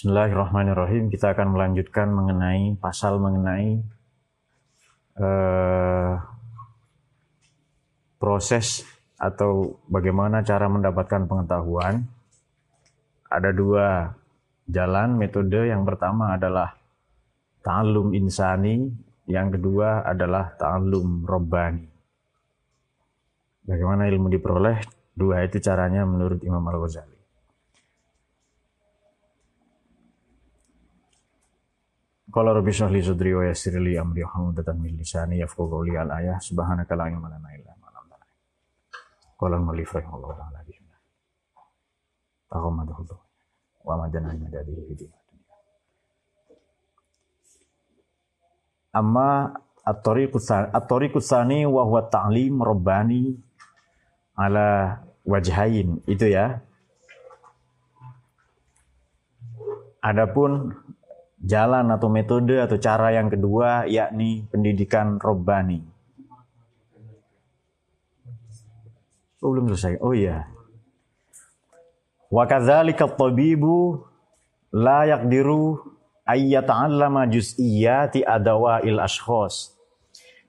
Bismillahirrahmanirrahim. Kita akan melanjutkan mengenai pasal mengenai uh, proses atau bagaimana cara mendapatkan pengetahuan. Ada dua jalan metode. Yang pertama adalah ta'allum insani, yang kedua adalah ta'allum robbani. Bagaimana ilmu diperoleh? Dua itu caranya menurut Imam Al-Ghazali. Qala rabbi shrah li sadri wa yassir li amri hamdatan min lisani yafqahu qawli al ayah subhanaka la ilma lana illa ma 'allamtana. Qala al mu'allif rahimahullah ta'ala bismillah. Taqammadahu wa madana min dadihi fi Amma at-tariqu tsani wa huwa ta'lim rabbani ala wajhain itu ya. Adapun jalan atau metode atau cara yang kedua yakni pendidikan robbani. Oh, belum selesai. Oh iya. Wa kadzalika at-tabibu la yaqdiru yata'allama juz'iyati adawail ashkhas.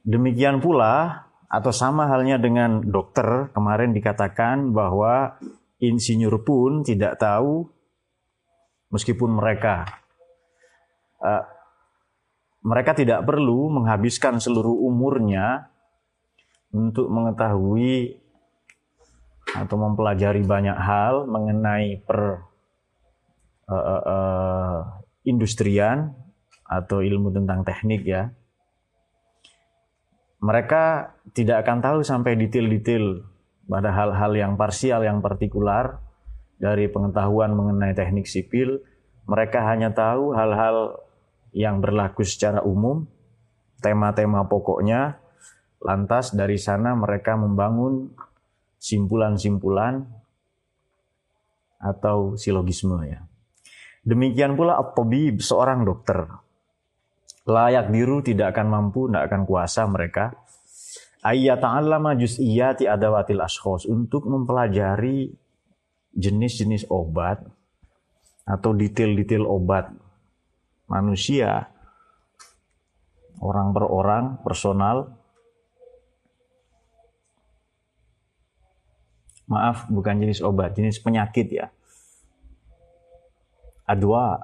Demikian pula atau sama halnya dengan dokter kemarin dikatakan bahwa insinyur pun tidak tahu meskipun mereka uh, mereka tidak perlu menghabiskan seluruh umurnya untuk mengetahui atau mempelajari banyak hal mengenai per uh, uh, industrian atau ilmu tentang teknik ya. Mereka tidak akan tahu sampai detail-detail pada hal-hal yang parsial, yang partikular dari pengetahuan mengenai teknik sipil. Mereka hanya tahu hal-hal yang berlaku secara umum, tema-tema pokoknya, lantas dari sana mereka membangun simpulan-simpulan atau silogisme ya. Demikian pula at-tabib, seorang dokter. Layak biru tidak akan mampu, tidak akan kuasa mereka. Ayyata'allama juz'iyati adawatil ashkhos untuk mempelajari jenis-jenis obat atau detail-detail obat manusia, orang per orang, personal. Maaf, bukan jenis obat, jenis penyakit ya. Adwa.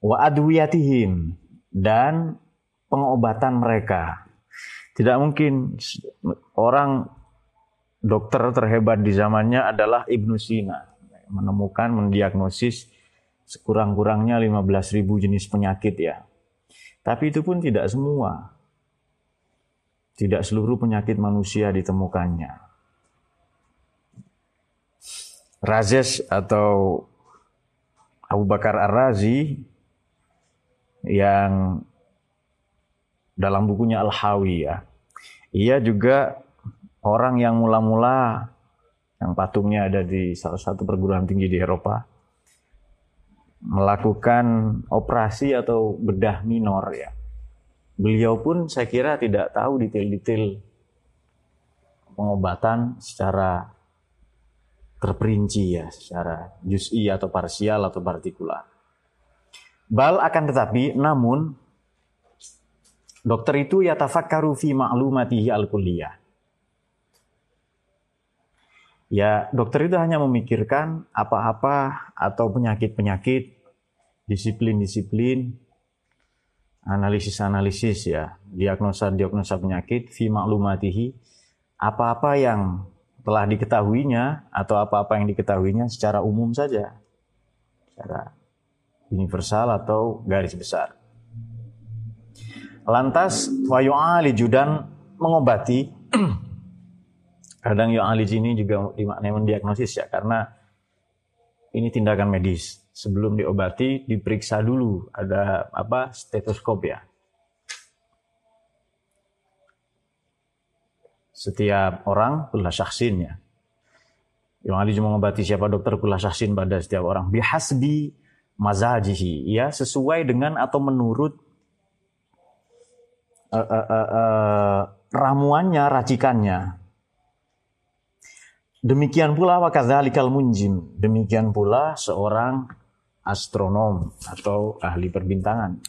Wa adwiyatihim. Dan pengobatan mereka. Tidak mungkin orang dokter terhebat di zamannya adalah Ibnu Sina. Menemukan, mendiagnosis sekurang-kurangnya 15.000 jenis penyakit ya. Tapi itu pun tidak semua. Tidak seluruh penyakit manusia ditemukannya. Razes atau Abu Bakar Ar-Razi yang dalam bukunya Al-Hawi ya. Ia juga orang yang mula-mula yang patungnya ada di salah satu perguruan tinggi di Eropa melakukan operasi atau bedah minor ya. Beliau pun saya kira tidak tahu detail-detail pengobatan secara terperinci ya, secara juz'i atau parsial atau partikular. Bal akan tetapi namun dokter itu ya tafakkaru fi ma'lumatihi al-kulliyah. Ya, dokter itu hanya memikirkan apa-apa atau penyakit-penyakit, disiplin-disiplin, analisis-analisis ya, diagnosa-diagnosa penyakit, fi maklumatihi, apa-apa yang telah diketahuinya atau apa-apa yang diketahuinya secara umum saja, secara universal atau garis besar. Lantas, wayu'ali judan mengobati Kadang yang ahli ini juga dimaknai mendiagnosis ya, karena ini tindakan medis. Sebelum diobati, diperiksa dulu. Ada apa stetoskop ya. Setiap orang syaksin ya. Yang ahli cuma mengobati siapa dokter kula syaksin pada setiap orang. Bihasbi mazajihi. Ya, sesuai dengan atau menurut uh, uh, uh, uh, ramuannya, racikannya Demikian pula wakadzalikal munjim. Demikian pula seorang astronom atau ahli perbintangan.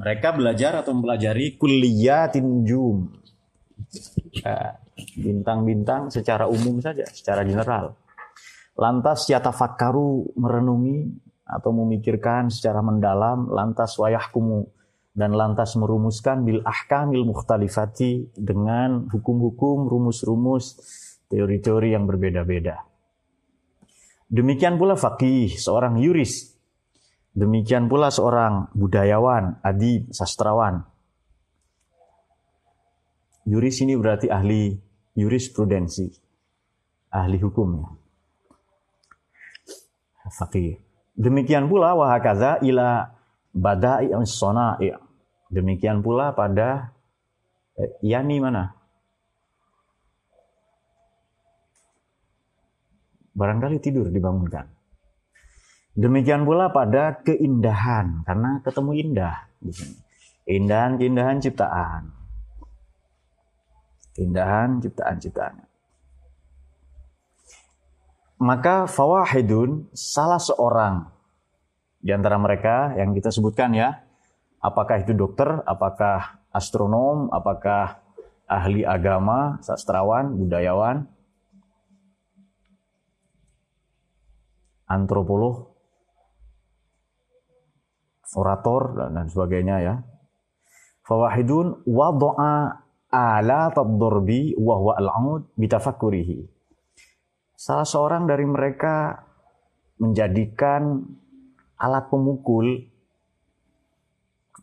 Mereka belajar atau mempelajari kuliyatin jum. Ya, bintang-bintang secara umum saja, secara general. Lantas yatafakkaru merenungi atau memikirkan secara mendalam, lantas wayahkumu dan lantas merumuskan bil ahkamil mukhtalifati dengan hukum-hukum, rumus-rumus, teori-teori yang berbeda-beda. Demikian pula fakih, seorang yuris. Demikian pula seorang budayawan, adib, sastrawan. Yuris ini berarti ahli jurisprudensi, ahli hukum. Fakih. Demikian pula wahakaza ila badai sona'i. Demikian pula pada eh, yani mana? Barangkali tidur dibangunkan. Demikian pula pada keindahan karena ketemu indah di sini. Indahan keindahan ciptaan. Keindahan ciptaan-ciptaan. Maka fawahidun salah seorang di antara mereka yang kita sebutkan ya, apakah itu dokter, apakah astronom, apakah ahli agama, sastrawan, budayawan, antropolog, orator dan, sebagainya ya. Fawahidun wadu'a ala tadurbi wa huwa al-'aud bitafakkurihi. Salah seorang dari mereka menjadikan alat pemukul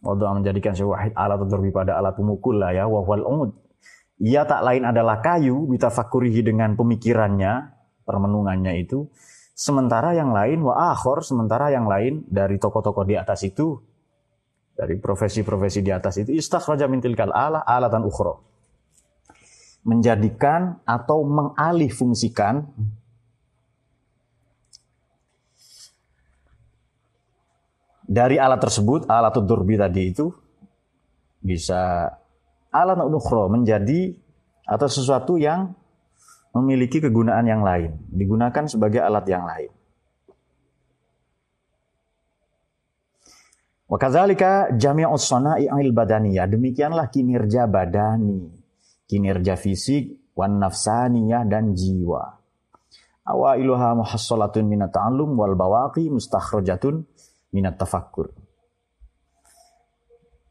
Allah menjadikan wahid alat terlebih pada alat pemukul lah ya wahwal umud. Ia tak lain adalah kayu bitafakurihi dengan pemikirannya, permenungannya itu. Sementara yang lain wa akhor, sementara yang lain dari tokoh-tokoh di atas itu dari profesi-profesi di atas itu istakhraja min tilkal ala alatan ukhra. Menjadikan atau mengalih fungsikan dari alat tersebut, alat durbi tadi itu bisa alat unukhro menjadi atau sesuatu yang memiliki kegunaan yang lain, digunakan sebagai alat yang lain. Wakazalika jami'us sana'i'il badaniyah. Demikianlah kinerja badani, kinerja fisik, wan nafsaniyah dan jiwa. Awailuha muhassalatun minat ta'allum wal bawaqi mustakhrajatun minat tafakkur.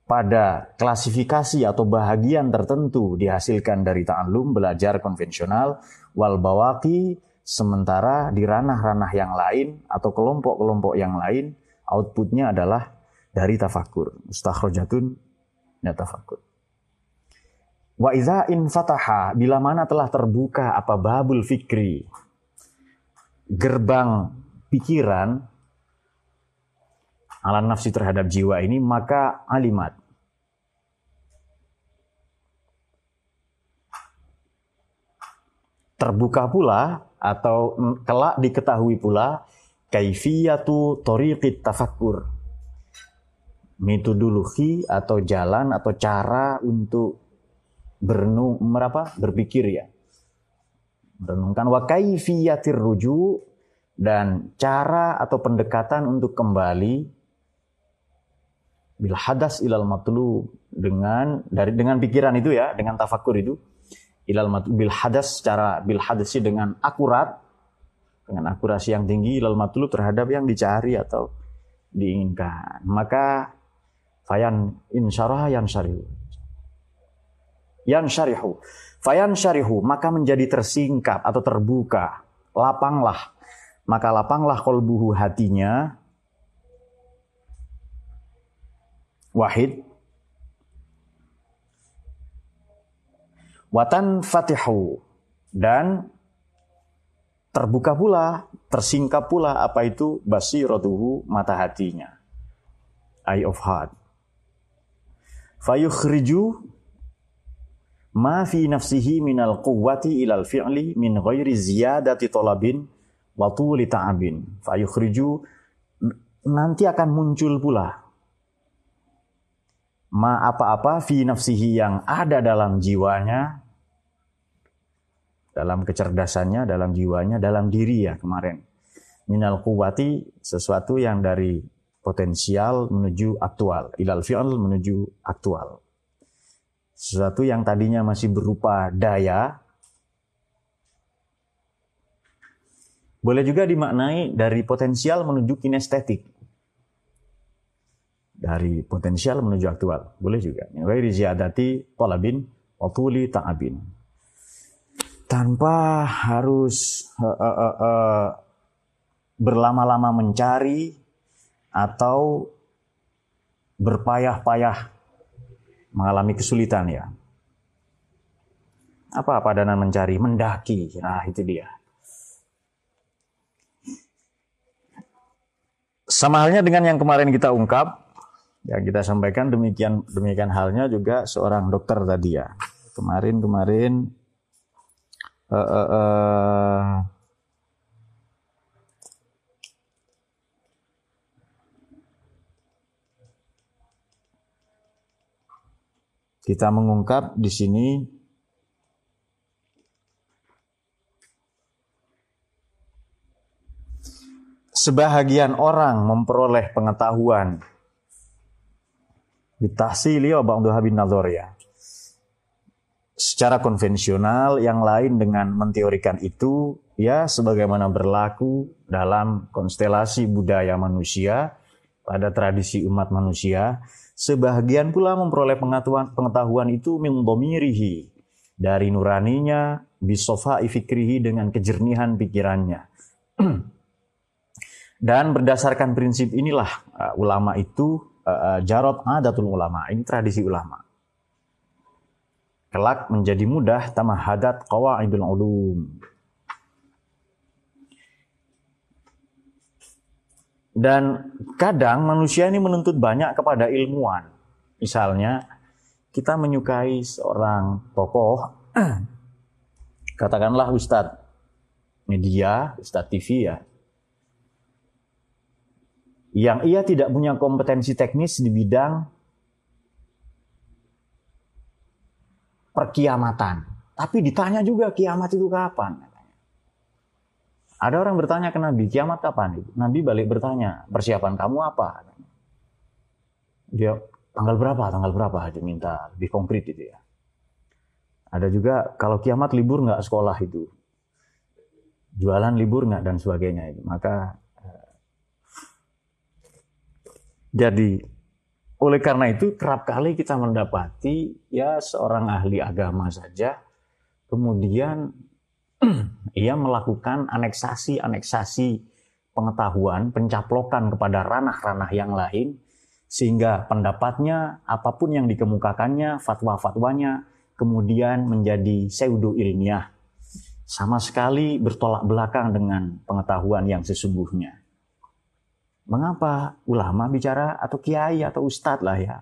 Pada klasifikasi atau bahagian tertentu dihasilkan dari ta'allum belajar konvensional wal bawaki sementara di ranah-ranah yang lain atau kelompok-kelompok yang lain outputnya adalah dari tafakur mustakhrajatun minat tafakkur. Wa idza in fataha bila mana telah terbuka apa babul fikri gerbang pikiran ala nafsi terhadap jiwa ini maka alimat. Terbuka pula atau kelak diketahui pula kaifiyatu tariqit tafakkur. Metodologi atau jalan atau cara untuk berenung merapa? Berpikir ya. Merenungkan wa kaifiyatir ruju dan cara atau pendekatan untuk kembali bil hadas ilal matlu dengan dari dengan pikiran itu ya dengan tafakur itu ilal matlu bil hadas secara bil hadasi dengan akurat dengan akurasi yang tinggi ilal matlu terhadap yang dicari atau diinginkan. Maka fayan insyarah yan syarihu yan syarihu fayan syarihu maka menjadi tersingkap atau terbuka. Lapanglah. Maka lapanglah kolbuhu hatinya wahid. Watan fatihu. Dan terbuka pula tersingkap pula apa itu basiratuhu mata hatinya. Eye of heart. Fayukhriju ma fi nafsihi minal quwwati ilal fi'li min ghairi ziyadati talabin wa tuli ta'abin. Fayukhriju nanti akan muncul pula ma apa-apa fi nafsihi yang ada dalam jiwanya dalam kecerdasannya, dalam jiwanya, dalam diri ya kemarin. Minal kuwati sesuatu yang dari potensial menuju aktual, ilal fi'al menuju aktual. Sesuatu yang tadinya masih berupa daya, boleh juga dimaknai dari potensial menuju kinestetik. Dari potensial menuju aktual, boleh juga. Ghairi ziyadati talabin wa ta'abin tanpa harus uh, uh, uh, uh, berlama-lama mencari atau berpayah-payah mengalami kesulitan ya. Apa padanan mencari? Mendaki. Nah, itu dia. Sama halnya dengan yang kemarin kita ungkap, yang kita sampaikan demikian demikian halnya juga seorang dokter tadi ya. Kemarin-kemarin uh, uh, uh, kita mengungkap di sini sebahagian orang memperoleh pengetahuan bitahsili wa ba'daha bin ya secara konvensional, yang lain dengan menteorikan itu, ya sebagaimana berlaku dalam konstelasi budaya manusia, pada tradisi umat manusia, sebagian pula memperoleh pengetahuan, pengetahuan itu mingdomirihi, dari nuraninya, bisofa ifikrihi dengan kejernihan pikirannya. Dan berdasarkan prinsip inilah uh, ulama itu uh, uh jarot adatul ulama, ini tradisi ulama kelak menjadi mudah tamahadat qawaidul ulum. Dan kadang manusia ini menuntut banyak kepada ilmuwan. Misalnya, kita menyukai seorang tokoh, katakanlah ustadz media, ustadz TV ya, yang ia tidak punya kompetensi teknis di bidang perkiamatan. Tapi ditanya juga kiamat itu kapan? Ada orang bertanya ke Nabi, kiamat kapan? Nabi balik bertanya, persiapan kamu apa? Dia tanggal berapa? Tanggal berapa? Dia minta lebih konkret itu ya. Ada juga kalau kiamat libur nggak sekolah itu, jualan libur nggak dan sebagainya itu. Maka eh, jadi oleh karena itu kerap kali kita mendapati ya seorang ahli agama saja kemudian ia melakukan aneksasi-aneksasi pengetahuan, pencaplokan kepada ranah-ranah yang lain sehingga pendapatnya apa pun yang dikemukakannya, fatwa-fatwanya kemudian menjadi pseudo ilmiah sama sekali bertolak belakang dengan pengetahuan yang sesungguhnya. Mengapa ulama bicara atau kiai atau ustadz lah ya.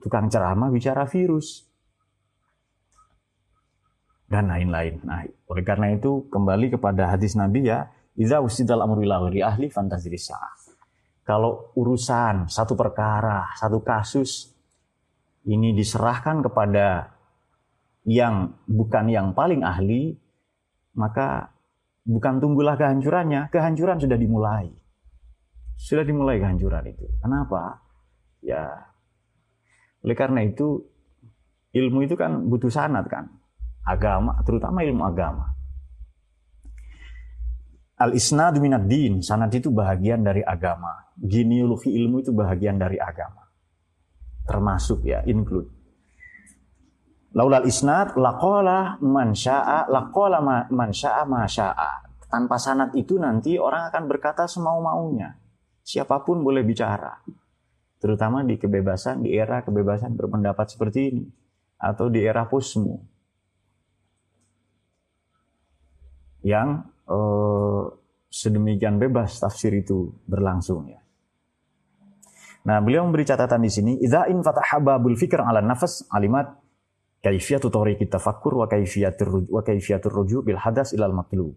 Tukang ceramah bicara virus. Dan lain-lain. Nah, oleh karena itu kembali kepada hadis Nabi ya, Iza usidal amru ahli fantasi Kalau urusan satu perkara, satu kasus ini diserahkan kepada yang bukan yang paling ahli, maka bukan tunggulah kehancurannya, kehancuran sudah dimulai. Sudah dimulai kehancuran itu. Kenapa? Ya, oleh karena itu ilmu itu kan butuh sanat kan. Agama, terutama ilmu agama. Al-isnad minad din, sanad itu bahagian dari agama. Genealogi ilmu itu bahagian dari agama. Termasuk ya, include. Laulal isnad laqala man syaa laqala man syaa. Tanpa sanad itu nanti orang akan berkata semau-maunya. Siapa pun boleh bicara. Terutama di kebebasan, di era kebebasan berpendapat seperti ini. Atau di era posmu. Yang eh, sedemikian bebas tafsir itu berlangsung ya. Nah, beliau memberi catatan di sini, "Idza in fataha babul fikr 'ala nafas alimat kaifiyatu tariqit tafakkur wa kaifiyatur wa kaifiyatur ruju' bil hadas ilal matlub."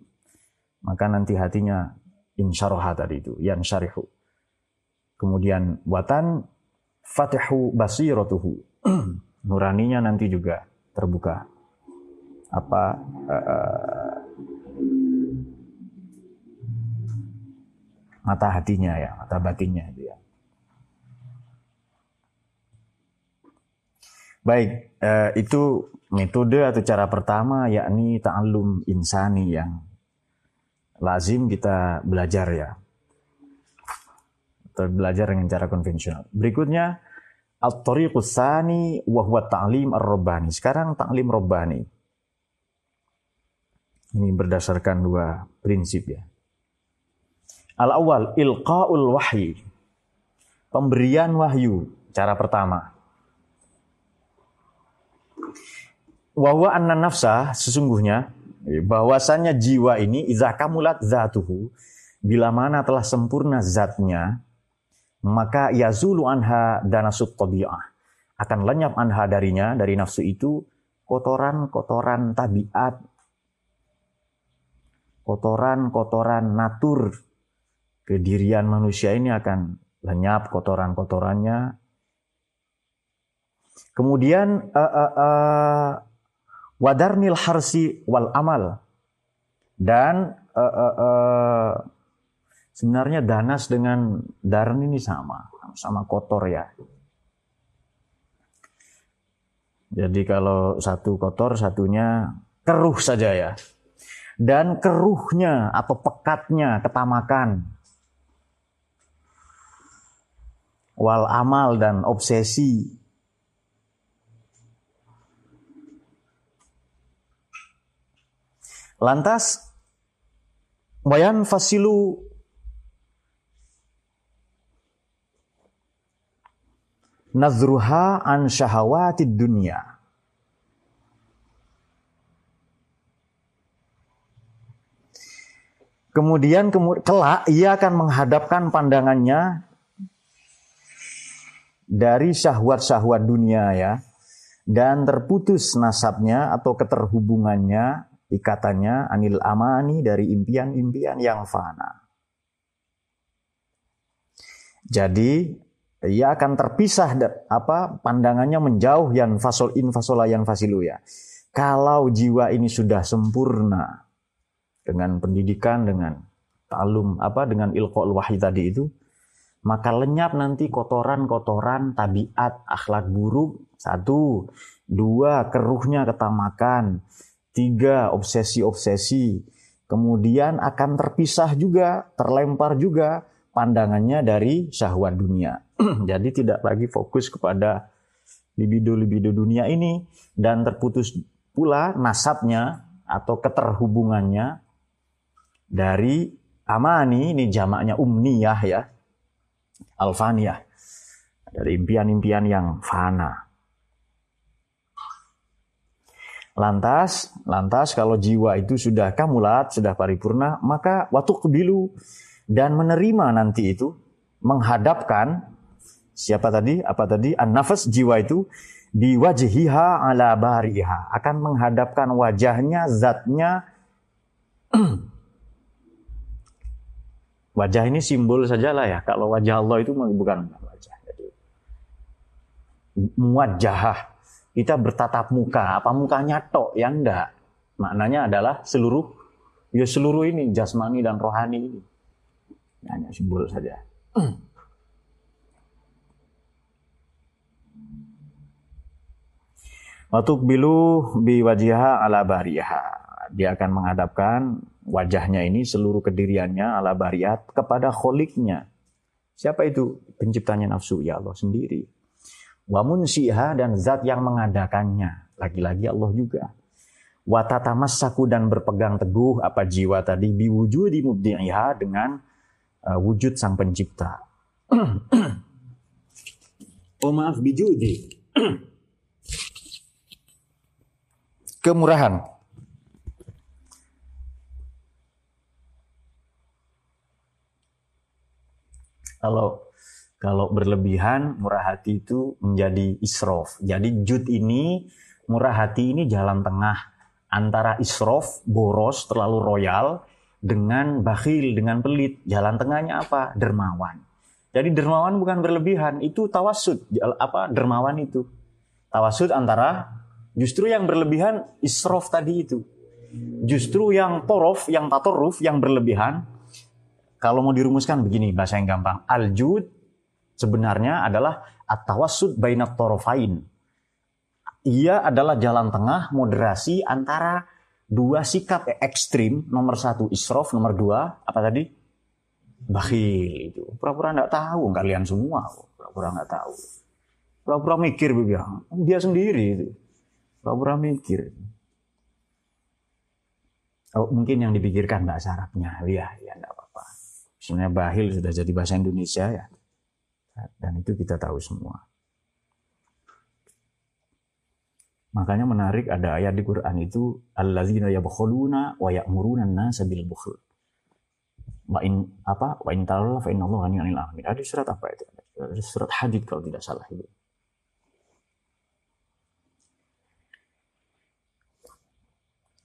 Maka nanti hatinya insyaraha tadi itu, yang syarihu kemudian buatan fatihu basiratuhu. Nuraninya nanti juga terbuka. Apa uh, mata hatinya ya, mata batinnya dia. Baik, uh, itu metode atau cara pertama yakni ta'allum insani yang lazim kita belajar ya. Atau belajar dengan cara konvensional. Berikutnya at-tariqus tsani wa huwa ta'lim ar-rabbani. Sekarang ta'lim rabbani. Ini berdasarkan dua prinsip ya. Al-awwal ilqaul wahyi. Pemberian wahyu, cara pertama. Wahwa anna nafsa sesungguhnya bahwasannya jiwa ini idza kamulat zatuhu bila mana telah sempurna zatnya maka yazulu anha danasut tabi'ah. Akan lenyap anha darinya dari nafsu itu kotoran-kotoran tabiat kotoran-kotoran natur. Kedirian manusia ini akan lenyap kotoran-kotorannya. Kemudian uh, uh, uh, wadarnil harsi wal amal. Dan uh, uh, uh, sebenarnya danas dengan darn ini sama sama kotor ya. Jadi kalau satu kotor satunya keruh saja ya. Dan keruhnya atau pekatnya ketamakan. Wal amal dan obsesi Lantas wayan fasilu nazruha an syahawatid dunia. Kemudian kelak ia akan menghadapkan pandangannya dari syahwat-syahwat dunia ya dan terputus nasabnya atau keterhubungannya ikatannya anil amani dari impian-impian yang fana. Jadi ia akan terpisah apa pandangannya menjauh yang fasol in fasola yang fasilu ya. Kalau jiwa ini sudah sempurna dengan pendidikan dengan talum apa dengan ilqaul wahyi tadi itu maka lenyap nanti kotoran-kotoran tabiat akhlak buruk satu dua keruhnya ketamakan Tiga, obsesi-obsesi. Kemudian akan terpisah juga, terlempar juga pandangannya dari syahwat dunia. Jadi tidak lagi fokus kepada libido-libido dunia ini dan terputus pula nasabnya atau keterhubungannya dari amani ini jamaknya umniyah ya alfaniyah dari impian-impian yang fana Lantas, lantas kalau jiwa itu sudah kamulat, sudah paripurna, maka waktu kebilu dan menerima nanti itu menghadapkan siapa tadi? Apa tadi? An-nafas jiwa itu biwajhiha ala bariha akan menghadapkan wajahnya, zatnya Wajah ini simbol sajalah ya. Kalau wajah Allah itu bukan wajah. Jadi muwajjahah kita bertatap muka, apa mukanya tok yang enggak. Maknanya adalah seluruh ya seluruh ini jasmani dan rohani ini. Hanya simbol saja. Watuk bilu bi wajiha ala bariha. Dia akan menghadapkan wajahnya ini seluruh kediriannya ala bariat kepada kholiknya. Siapa itu? Penciptanya nafsu ya Allah sendiri. Wa munsiha dan zat yang mengadakannya. Lagi-lagi Allah juga. Wa tatamassaku dan berpegang teguh apa jiwa tadi biwujudi mubdi'iha dengan uh, wujud sang pencipta. oh maaf bijudi. Kemurahan. Kalau kalau berlebihan, murah hati itu menjadi isrof. Jadi jud ini, murah hati ini jalan tengah antara isrof, boros, terlalu royal, dengan bakhil, dengan pelit. Jalan tengahnya apa? Dermawan. Jadi dermawan bukan berlebihan, itu tawasud. Apa dermawan itu? Tawasud antara justru yang berlebihan isrof tadi itu. Justru yang torof, yang tatoruf, yang berlebihan, kalau mau dirumuskan begini bahasa yang gampang. Aljud sebenarnya adalah at-tawassud bainat torofain. Ia adalah jalan tengah moderasi antara dua sikap ekstrim. Nomor satu isrof, nomor dua apa tadi? Bakhil itu. Pura-pura nggak tahu kalian semua. Pura-pura nggak tahu. Pura-pura mikir bilang dia sendiri itu. Pura-pura mikir. Oh, mungkin yang dipikirkan bahasa Arabnya, ya, ya enggak apa-apa. Sebenarnya bahil sudah jadi bahasa Indonesia ya. Dan itu kita tahu semua. Makanya menarik ada ayat di Quran itu alladzina yabkhuluna wa ya'muruna an-nasa bil bukhl. Wa in apa? Wa in ta'ala fa inna Allah 'anil alamin. Ada surat apa itu? Ada surat Hadid kalau tidak salah itu.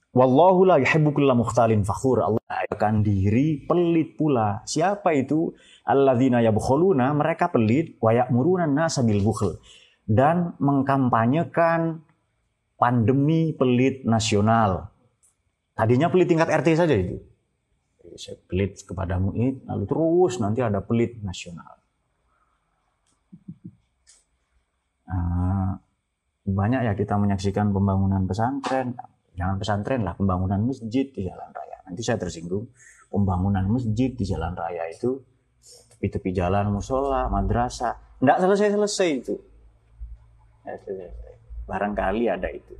Wallahu la yuhibbu kulla mukhtalin fakhur. Allah akan diri pelit pula. Siapa itu? Alladzina yabkhuluna, mereka pelit wa ya'muruna an-nasa bil bukhl dan mengkampanyekan pandemi pelit nasional. Tadinya pelit tingkat RT saja itu. Saya pelit kepada muid, lalu terus nanti ada pelit nasional. Nah, banyak ya kita menyaksikan pembangunan pesantren, Jangan pesantren lah, pembangunan masjid di jalan raya. Nanti saya tersinggung, pembangunan masjid di jalan raya itu, tepi-tepi jalan musola, madrasah, tidak selesai-selesai itu. Barangkali ada itu.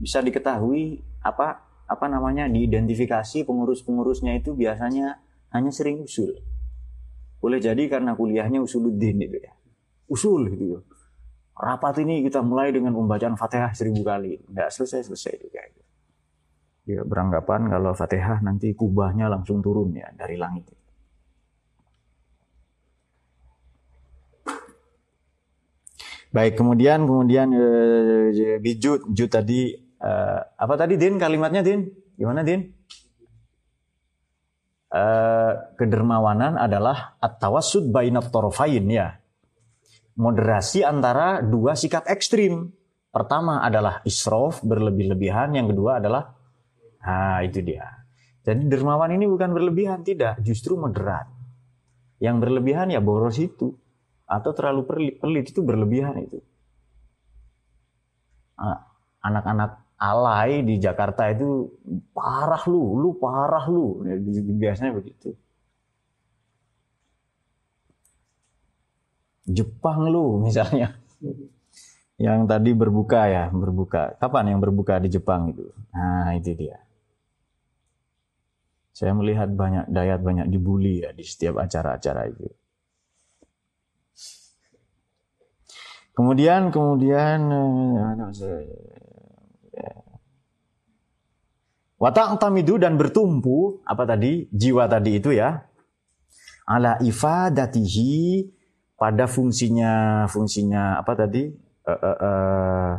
Bisa diketahui apa apa namanya diidentifikasi pengurus-pengurusnya itu biasanya hanya sering usul. Boleh jadi karena kuliahnya usuluddin itu ya. Usul gitu rapat ini kita mulai dengan pembacaan Fatihah seribu kali. Tidak selesai-selesai juga. Dia beranggapan kalau Fatihah nanti kubahnya langsung turun ya dari langit. Baik, kemudian kemudian eh, bijut, jut tadi eh, apa tadi Din kalimatnya Din? Gimana Din? Eh, kedermawanan adalah at-tawassud bainat torofain ya moderasi antara dua sikap ekstrim. Pertama adalah isrof, berlebih-lebihan. Yang kedua adalah, ah itu dia. Jadi dermawan ini bukan berlebihan, tidak. Justru moderat. Yang berlebihan ya boros itu. Atau terlalu pelit, itu berlebihan itu. Anak-anak alay di Jakarta itu parah lu, lu parah lu. Biasanya begitu. Jepang lu misalnya. Yang tadi berbuka ya, berbuka. Kapan yang berbuka di Jepang itu? Nah, itu dia. Saya melihat banyak dayat banyak dibully ya di setiap acara-acara itu. Kemudian kemudian watak tamidu dan bertumpu apa tadi? Jiwa tadi itu ya. Ala ifadatihi pada fungsinya fungsinya apa tadi? Uh, uh, uh,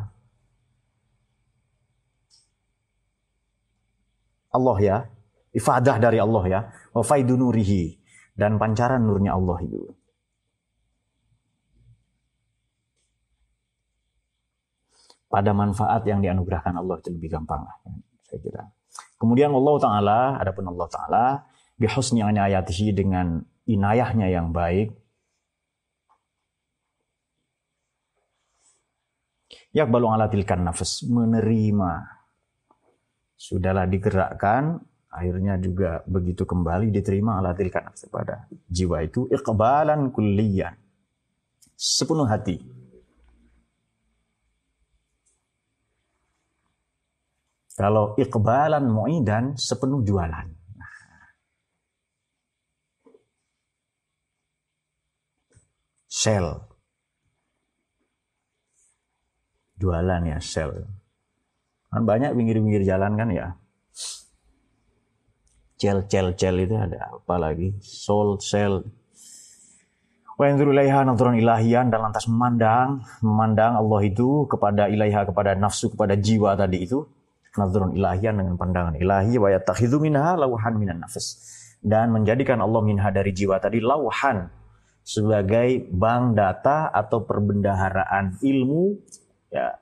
Allah ya. Ifadah dari Allah ya. Wa faidunurihi dan pancaran nurnya Allah itu pada manfaat yang dianugerahkan Allah itu lebih gampang lah saya kira kemudian Allah taala adapun Allah taala bihusni ayatihi dengan inayahnya yang baik Ya balung alatilkan nafas menerima. Sudahlah digerakkan, akhirnya juga begitu kembali diterima alatilkan nafas pada jiwa itu iqbalan kulliyan. Sepenuh hati. Kalau iqbalan mu'idan sepenuh jualan. Sell jualan ya sel. Kan banyak pinggir-pinggir jalan kan ya. Cel cel cel itu ada apa lagi? Soul sel. Wa ilaiha nadhran ilahian dan lantas memandang memandang Allah itu kepada ilaiha kepada nafsu kepada jiwa tadi itu nadhran ilahian dengan pandangan ilahi wa yattakhidhu minha lawhan minan nafs dan menjadikan Allah minha dari jiwa tadi lauhan sebagai bank data atau perbendaharaan ilmu ya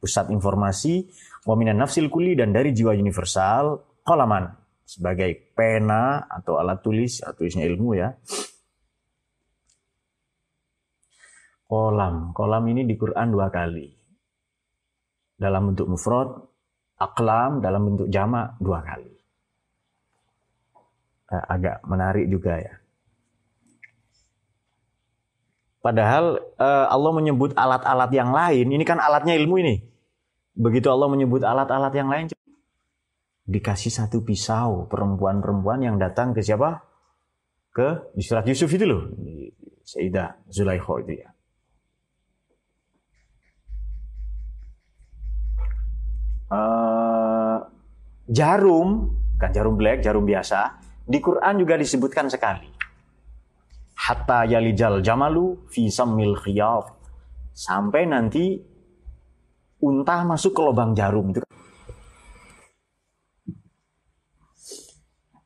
pusat informasi wa nafsil kuli dan dari jiwa universal kolaman sebagai pena atau alat tulis atau tulisnya ilmu ya. Kolam. Kolam ini di Quran dua kali. Dalam bentuk mufrad aklam dalam bentuk jamak dua kali Eh, agak menarik juga ya. Padahal uh, Allah menyebut alat-alat yang lain, ini kan alatnya ilmu ini. Begitu Allah menyebut alat-alat yang lain, dikasih satu pisau perempuan-perempuan yang datang ke siapa? Ke di Yusuf itu loh, Sayyidah Zulaikha itu ya. Jarum, kan jarum black, jarum biasa, di Quran juga disebutkan sekali. Hatta yalijal jamalu fi sammil khiyaf. Sampai nanti unta masuk ke lubang jarum itu.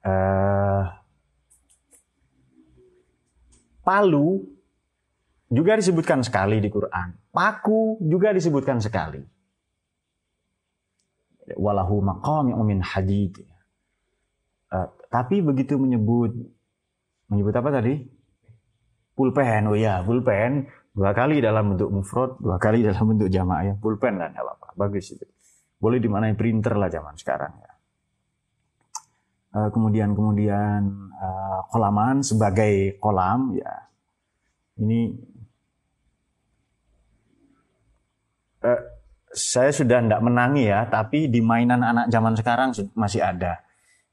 Uh, palu juga disebutkan sekali di Quran. Paku juga disebutkan sekali. Walahu maqam min hadid. Uh, tapi begitu menyebut menyebut apa tadi? Pulpen. Oh ya, pulpen dua kali dalam bentuk mufrad, dua kali dalam bentuk jamaah ya. Pulpen kan apa-apa. Bagus itu. Boleh dimanai printer lah zaman sekarang ya. Uh, kemudian kemudian uh, kolaman sebagai kolam ya. Ini saya sudah tidak menangi ya, tapi di mainan anak zaman sekarang masih ada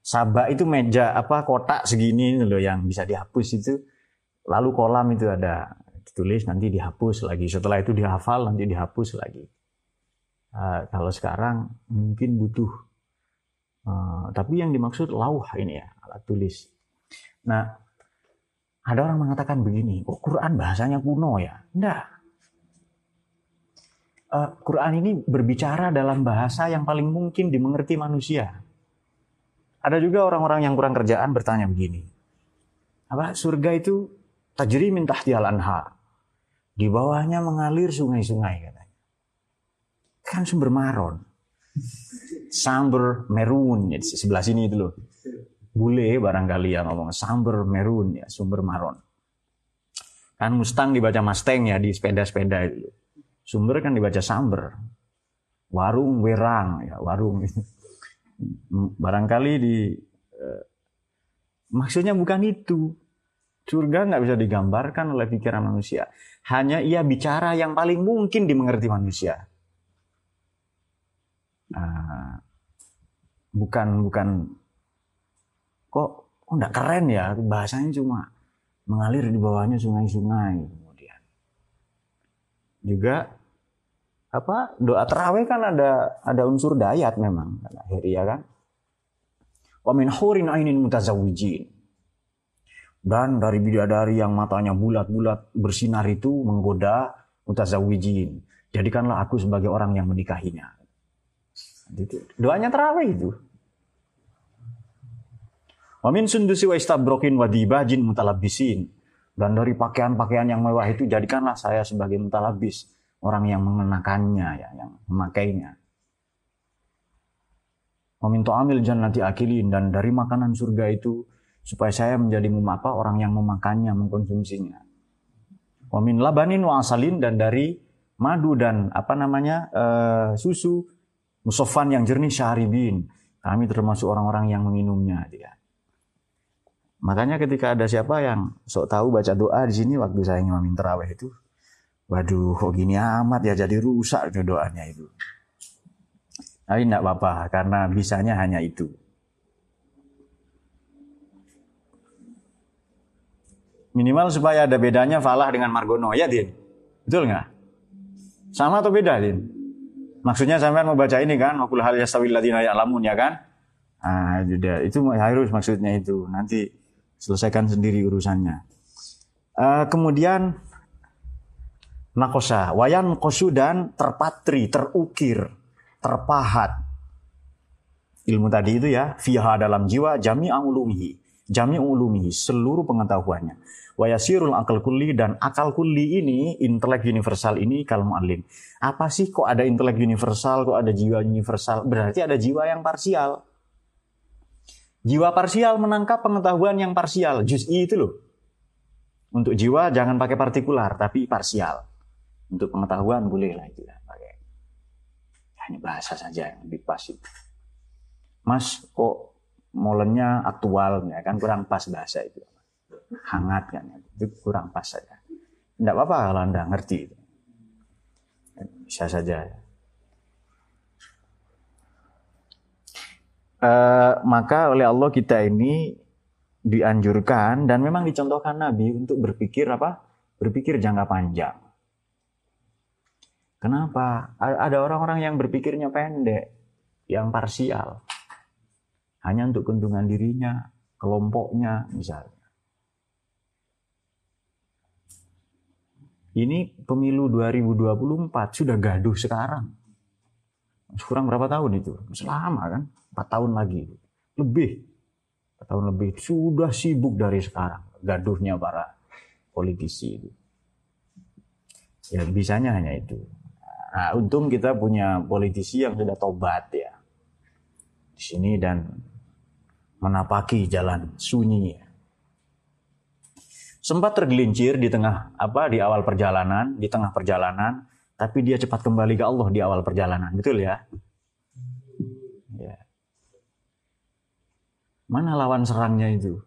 Sabak itu meja apa kotak segini loh yang bisa dihapus itu. Lalu kolam itu ada ditulis nanti dihapus lagi. Setelah itu dihafal nanti dihapus lagi. Uh, kalau sekarang mungkin butuh. Uh, tapi yang dimaksud lauh ini ya alat tulis. Nah ada orang mengatakan begini, kok Quran bahasanya kuno ya? Enggak. Uh, Quran ini berbicara dalam bahasa yang paling mungkin dimengerti manusia. Ada juga orang-orang yang kurang kerjaan bertanya begini. Apa surga itu tajri min tahtihal anhar. Di bawahnya mengalir sungai-sungai katanya. Kan sumber maron. Samber merun ya, sebelah sini itu loh. Bule barangkali yang ngomong samber merun ya sumber maron. Kan Mustang dibaca Mustang ya di sepeda-sepeda itu. Sumber kan dibaca samber. Warung werang ya warung. Barangkali di eh, maksudnya bukan itu. Surga nggak bisa digambarkan oleh pikiran manusia. Hanya ia bicara yang paling mungkin dimengerti manusia. Uh, bukan bukan kok kok nggak keren ya? Bahasanya cuma mengalir di bawahnya sungai-sungai juga apa doa terawih kan ada ada unsur dayat memang ya kan? Wa min hurin ainin mutazawijin dan dari bidadari yang matanya bulat-bulat bersinar itu menggoda mutazawijin jadikanlah aku sebagai orang yang menikahinya. Doanya terawih itu. Wa min sundusi wa istabrokin wa dibajin mutalabbisin dan dari pakaian-pakaian yang mewah itu jadikanlah saya sebagai mutalabis orang yang mengenakannya ya, yang memakainya. Meminta amil jannati akilin dan dari makanan surga itu supaya saya menjadi apa orang yang memakannya, mengkonsumsinya. Wamin labanin wa asalin dan dari madu dan apa namanya uh, susu musofan yang jernih syahribin. Kami termasuk orang-orang yang meminumnya dia. Makanya ketika ada siapa yang sok tahu baca doa di sini waktu saya ngimamin terawih itu, Waduh, kok gini amat ya jadi rusak itu doanya itu. Tapi tidak apa-apa, karena bisanya hanya itu. Minimal supaya ada bedanya Falah dengan Margono, ya Din? Betul nggak? Sama atau beda, Din? Maksudnya sampean mau baca ini kan, wakul hal yastawil ladina ya'lamun ya kan? Ah, itu harus maksudnya itu. Nanti selesaikan sendiri urusannya. Uh, kemudian nakosa wayan kosu dan terpatri terukir terpahat ilmu tadi itu ya fiha dalam jiwa jami angulumihi Jami ulumihi, seluruh pengetahuannya. Wayasirul akal kulli dan akal kulli ini, intelek universal ini kalau mu'alim. Apa sih kok ada intelek universal, kok ada jiwa universal? Berarti ada jiwa yang parsial. Jiwa parsial menangkap pengetahuan yang parsial. Juz'i itu loh. Untuk jiwa jangan pakai partikular, tapi parsial. Untuk pengetahuan boleh lah itu. Pakai. Hanya bahasa saja yang lebih pas itu. Mas, kok molennya aktual ya kan kurang pas bahasa itu hangat kan itu kurang pas saja tidak apa-apa kalau anda ngerti bisa saja e, maka oleh Allah kita ini dianjurkan dan memang dicontohkan Nabi untuk berpikir apa berpikir jangka panjang kenapa ada orang-orang yang berpikirnya pendek yang parsial hanya untuk keuntungan dirinya, kelompoknya misalnya. Ini pemilu 2024 sudah gaduh sekarang. Kurang berapa tahun itu? Selama kan? 4 tahun lagi. Lebih. 4 tahun lebih. Sudah sibuk dari sekarang. Gaduhnya para politisi itu. Ya bisanya hanya itu. Nah, untung kita punya politisi yang sudah tobat ya. Di sini dan menapaki jalan sunyi. Sempat tergelincir di tengah apa di awal perjalanan, di tengah perjalanan, tapi dia cepat kembali ke Allah di awal perjalanan, betul ya? ya. Mana lawan serangnya itu?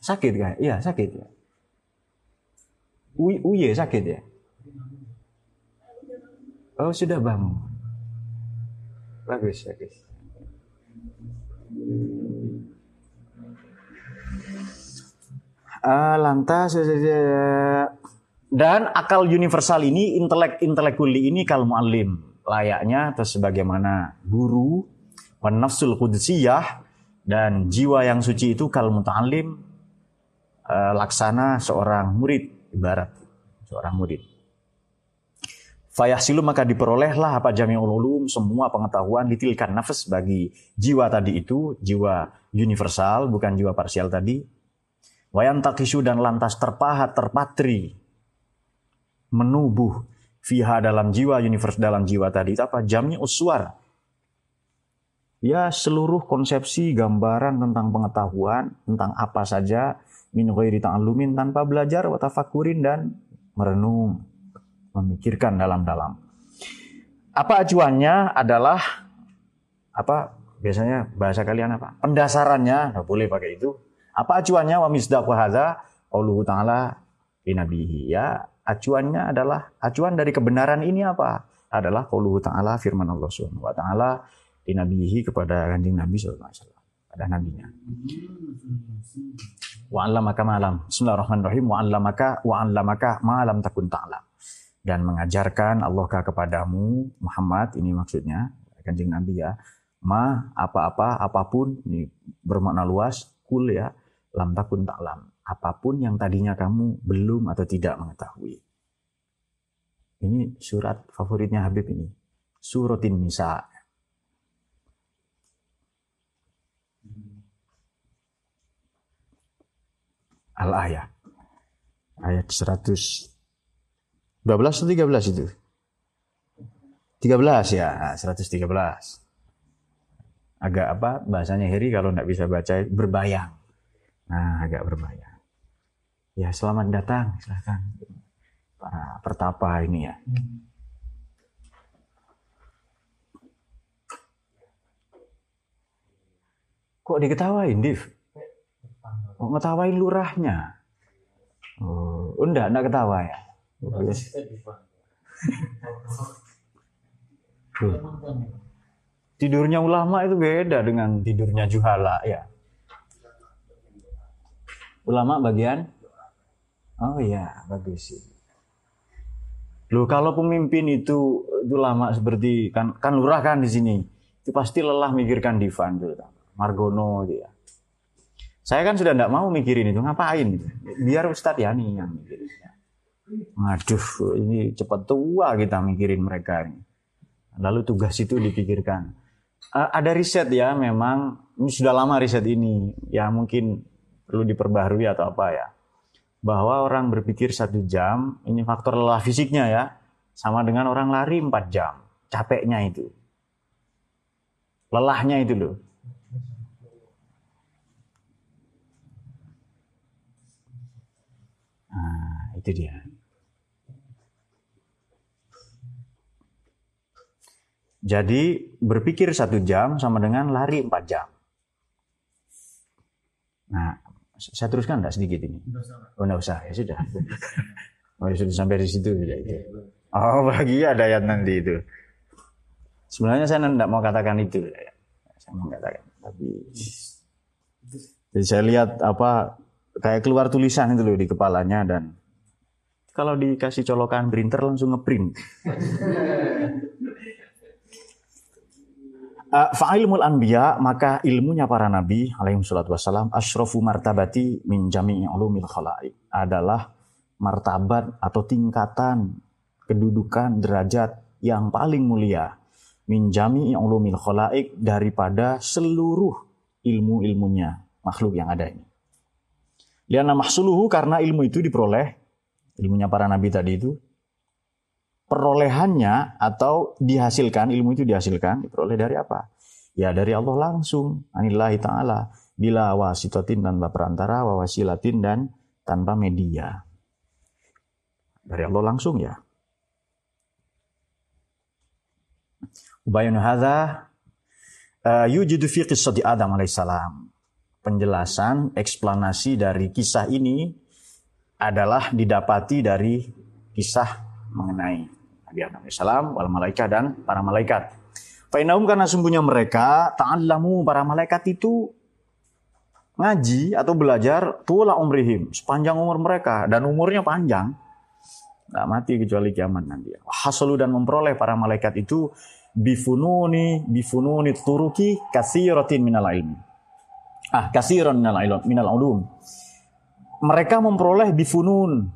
Sakit kan? Iya sakit ya. Uye sakit ya? Oh sudah bangun. Bagus, bagus. Uh, lantas dan akal universal ini intelek intelekuli ini kalau mu'alim layaknya atau sebagaimana guru nafsul qudsiyah dan jiwa yang suci itu kalau muta'alim uh, laksana seorang murid ibarat seorang murid Fayahsilu maka diperolehlah apa jami'ul ulum semua pengetahuan ditilkan nafas bagi jiwa tadi itu jiwa universal bukan jiwa parsial tadi Wayan takisu dan lantas terpahat, terpatri, menubuh fiha dalam jiwa, universe dalam jiwa tadi. Itu apa? Jamnya uswar. Ya seluruh konsepsi, gambaran tentang pengetahuan, tentang apa saja, min ghairi ta'allumin tanpa belajar, watafakurin dan merenung, memikirkan dalam-dalam. Apa acuannya adalah apa biasanya bahasa kalian apa? Pendasarannya, nggak boleh pakai itu apa acuannya wa misdaqu hadza qauluhu ta'ala li nabihi ya acuannya adalah acuan dari kebenaran ini apa? Adalah qauluhu ta'ala firman Allah Subhanahu wa taala li nabihi kepada kanjeng Nabi wasallam pada nabinya. Wa 'allamaka ma'lam. Bismillahirrahmanirrahim. Wa 'allamaka wa 'allamaka ma'lam takun ta'lam. Dan mengajarkan Allah kepadamu Muhammad ini maksudnya kanjeng Nabi ya ma apa-apa apa pun ini bermakna luas kul ya lam takun taklam. Apa pun yang tadinya kamu belum atau tidak mengetahui. Ini surat favoritnya Habib ini. Suratin Nisa. Al-Ayah. Ayat 112 atau 13 itu? 13 ya, 113. Agak apa bahasanya Heri kalau nggak bisa baca berbayang. Nah, agak berbahaya. Ya, selamat datang, silahkan para pertapa ini ya. Kok diketawain, Div? Kok ngetawain lurahnya? Oh, enggak, enggak ketawa ya. Oh. Tidurnya ulama itu beda dengan tidurnya juhala ya. Ulama bagian? Oh iya, bagus sih. Loh kalau pemimpin itu itu lama seperti kan kan lurah kan di sini. Itu pasti lelah mikirkan Divan tuh, Margono gitu ya. Saya kan sudah tidak mau mikirin itu, ngapain gitu. Biar Ustadz Yani yang mikirinnya. Aduh, ini cepat tua kita mikirin mereka ini. Lalu tugas itu dipikirkan. Uh, ada riset ya memang, ini sudah lama riset ini. Ya mungkin perlu diperbaharui atau apa ya. Bahwa orang berpikir satu jam, ini faktor lelah fisiknya ya, sama dengan orang lari empat jam. Capeknya itu. Lelahnya itu loh. Nah, itu dia. Jadi berpikir satu jam sama dengan lari empat jam. Nah, saya teruskan enggak sedikit ini? Oh, enggak usah. Ya sudah. Oh, ya sudah sampai di situ sudah itu. Oh, bagi ada ayat nanti itu. Sebenarnya saya tidak mau katakan itu. Saya mau katakan, tapi jadi saya lihat apa kayak keluar tulisan itu loh di kepalanya dan kalau dikasih colokan printer langsung ngeprint. Uh, Fa'ilmul anbiya maka ilmunya para nabi alaihi salatu wassalam asyrafu martabati min jami'i ulumil khalaik adalah martabat atau tingkatan kedudukan derajat yang paling mulia min jami'i ulumil khalaik daripada seluruh ilmu-ilmunya makhluk yang ada ini. Liana mahsuluhu karena ilmu itu diperoleh ilmunya para nabi tadi itu perolehannya atau dihasilkan ilmu itu dihasilkan diperoleh dari apa? Ya dari Allah langsung. Anillahi taala bila wasitatin tanpa perantara, wawasilatin dan tanpa media. Dari Allah langsung ya. Bayun hadza uh, yujidu fi qissati Adam alaihissalam. Penjelasan, eksplanasi dari kisah ini adalah didapati dari kisah mengenai Nabi Adam AS, wal malaikat dan para malaikat. Fainahum karena sungguhnya mereka ta'allamu para malaikat itu ngaji atau belajar tula umrihim sepanjang umur mereka dan umurnya panjang nggak mati kecuali kiamat nanti. Hasalu dan memperoleh para malaikat itu bifununi bifununi turuki kasiratin minal ilmi. Ah, kasiran minal ilm minal ulum. Mereka memperoleh bifunun.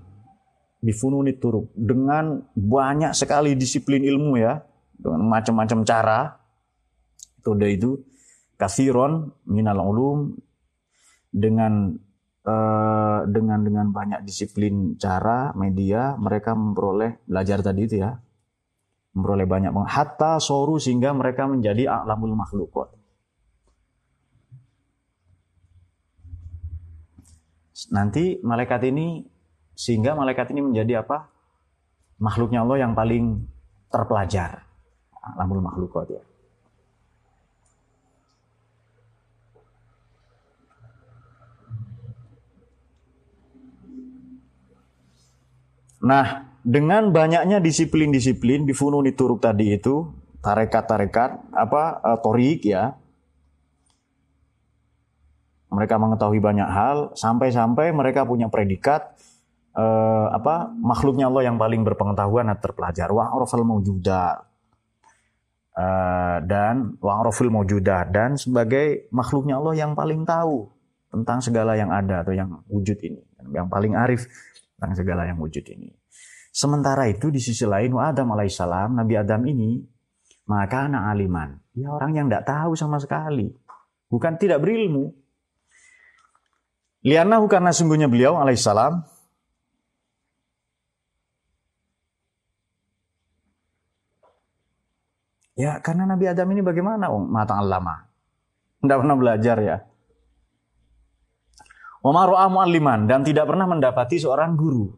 Bifununi turuk dengan banyak sekali disiplin ilmu ya. Dengan macam-macam cara. Metode itu. Kasiron minal ulum dengan uh, dengan dengan banyak disiplin cara media mereka memperoleh belajar tadi itu ya. Memperoleh banyak hatta soru sehingga mereka menjadi alamul makhlukot nanti malaikat ini sehingga malaikat ini menjadi apa? Makhluknya Allah yang paling terpelajar. Alamul makhlukot ya. Nah, dengan banyaknya disiplin-disiplin di fununi turuk tadi itu, tarekat-tarekat, apa, uh, torik ya, mereka mengetahui banyak hal, sampai-sampai mereka punya predikat, uh, apa makhluknya Allah yang paling berpengetahuan dan terpelajar. Wa arafal uh, dan wa arafil mawjudat dan sebagai makhluknya Allah yang paling tahu tentang segala yang ada atau yang wujud ini. Yang paling arif tentang segala yang wujud ini. Sementara itu di sisi lain wa Adam alaihissalam Nabi Adam ini maka anak aliman. Ya orang yang tidak tahu sama sekali. Bukan tidak berilmu Lianahu karena sungguhnya beliau alaihissalam Ya karena Nabi Adam ini bagaimana? Oh, mata lama. Tidak pernah belajar ya. Wamaru aliman dan tidak pernah mendapati seorang guru.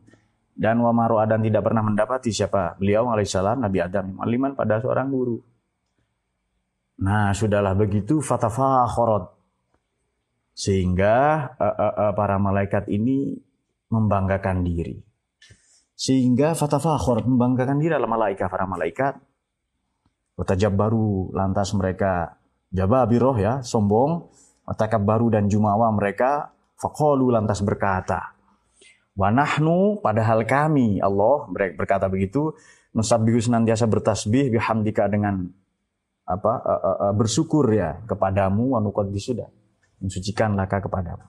Dan wamaru dan tidak pernah mendapati siapa? Beliau alaihissalam Nabi Adam aliman pada seorang guru. Nah sudahlah begitu fatafahorot. Sehingga uh, uh, uh, para malaikat ini membanggakan diri. Sehingga fatafahorot membanggakan diri adalah malaikat para malaikat baru lantas mereka jababiroh ya, sombong. baru dan jumawa mereka faqalu lantas berkata. Wanahnu padahal kami Allah berkata begitu nusabbihu senantiasa bertasbih bihamdika dengan apa uh, uh, uh, bersyukur ya kepadamu wa nuqaddisu dan mensucikanlah kepadamu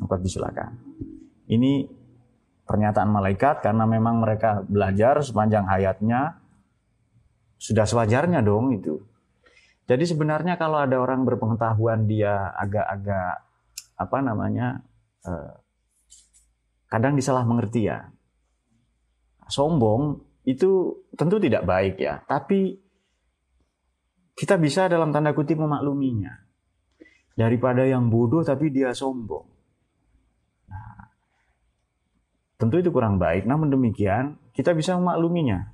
nuqaddisu Ini pernyataan malaikat karena memang mereka belajar sepanjang hayatnya sudah sewajarnya dong itu. Jadi sebenarnya kalau ada orang berpengetahuan dia agak-agak apa namanya eh, kadang disalah mengerti ya. Sombong itu tentu tidak baik ya, tapi kita bisa dalam tanda kutip memakluminya. Daripada yang bodoh tapi dia sombong. Nah, tentu itu kurang baik, namun demikian kita bisa memakluminya.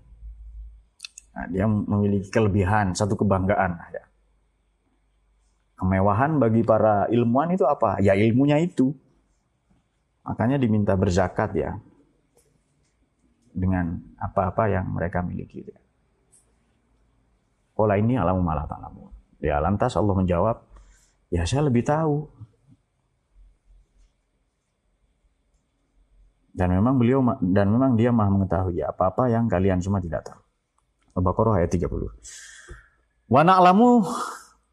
Nah, dia memiliki kelebihan, satu kebanggaan. Ya. Kemewahan bagi para ilmuwan itu apa? Ya ilmunya itu. Makanya diminta berzakat ya. Dengan apa-apa yang mereka miliki. Ya. Pola ini alamu malah ta'lamu. Ya lantas Allah menjawab, ya saya lebih tahu. Dan memang beliau dan memang dia maha mengetahui ya apa-apa yang kalian semua tidak tahu. Al-Baqarah ayat 30. Wa na'lamu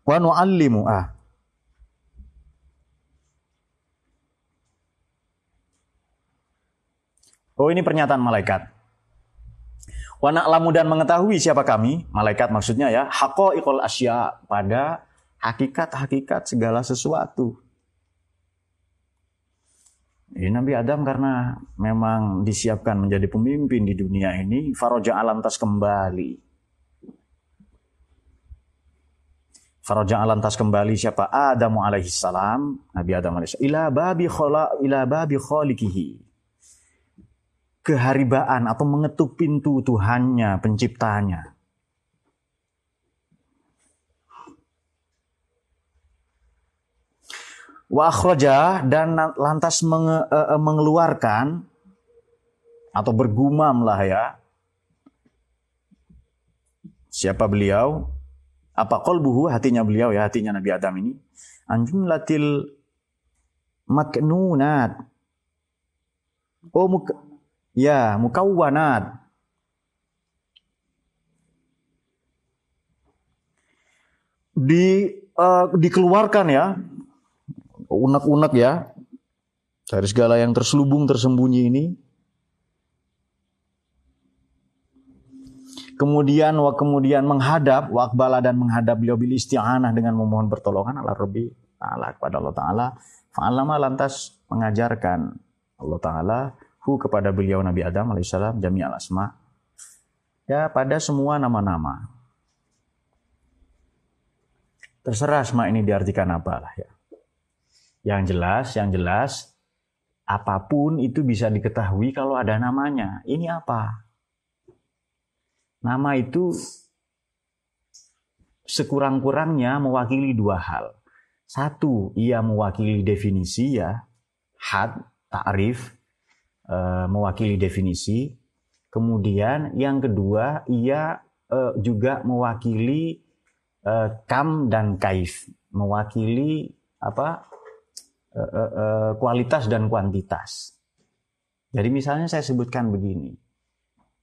wa nu'allimu ah. Oh ini pernyataan malaikat. Wa na'lamu dan mengetahui siapa kami, malaikat maksudnya ya, haqaiqul asya pada hakikat-hakikat segala sesuatu. Ini Nabi Adam karena memang disiapkan menjadi pemimpin di dunia ini, faroja alantas kembali. Faroja alantas kembali siapa? Adam alaihi salam, Nabi Adam alaihi salam, ila babi khala ila babi khaliqihi keharibaan atau mengetuk pintu Tuhannya, penciptanya. Wa akhraja dan lantas menge, uh, mengeluarkan atau bergumam lah ya. Siapa beliau? Apa kolbuhu hatinya beliau ya hatinya Nabi Adam ini? Anjum latil maknunat. Oh Ya, mukawwanat. Di uh, dikeluarkan ya unek-unek ya dari segala yang terselubung tersembunyi ini. Kemudian wa kemudian menghadap wakbala dan menghadap beliau bil isti'anah dengan memohon pertolongan Allah Rabbi taala kepada Allah taala. Fa'alama lantas mengajarkan Allah taala hu kepada beliau Nabi Adam alaihissalam jami al asma ya pada semua nama-nama terserah asma ini diartikan apa lah ya yang jelas yang jelas apa pun itu bisa diketahui kalau ada namanya. Ini apa? Nama itu sekurang-kurangnya mewakili dua hal. Satu ia mewakili definisi ya. Had ta'rif uh, mewakili definisi. Kemudian yang kedua, ia uh, juga mewakili uh, kam dan kaif, mewakili apa uh, uh, uh, kualitas dan kuantitas. Jadi misalnya saya sebutkan begini,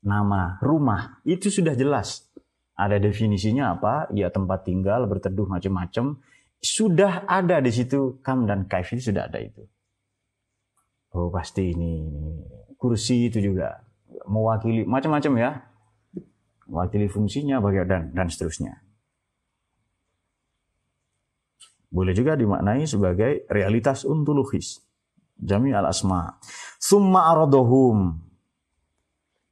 nama rumah itu sudah jelas, ada definisinya apa, ya tempat tinggal, berteduh macam-macam, sudah ada di situ kam dan kaif itu sudah ada itu. Oh pasti ini kursi itu juga mewakili macam-macam ya, mewakili fungsinya bagian dan dan seterusnya. Boleh juga dimaknai sebagai realitas untuluhis. Jami al asma. Summa aradohum.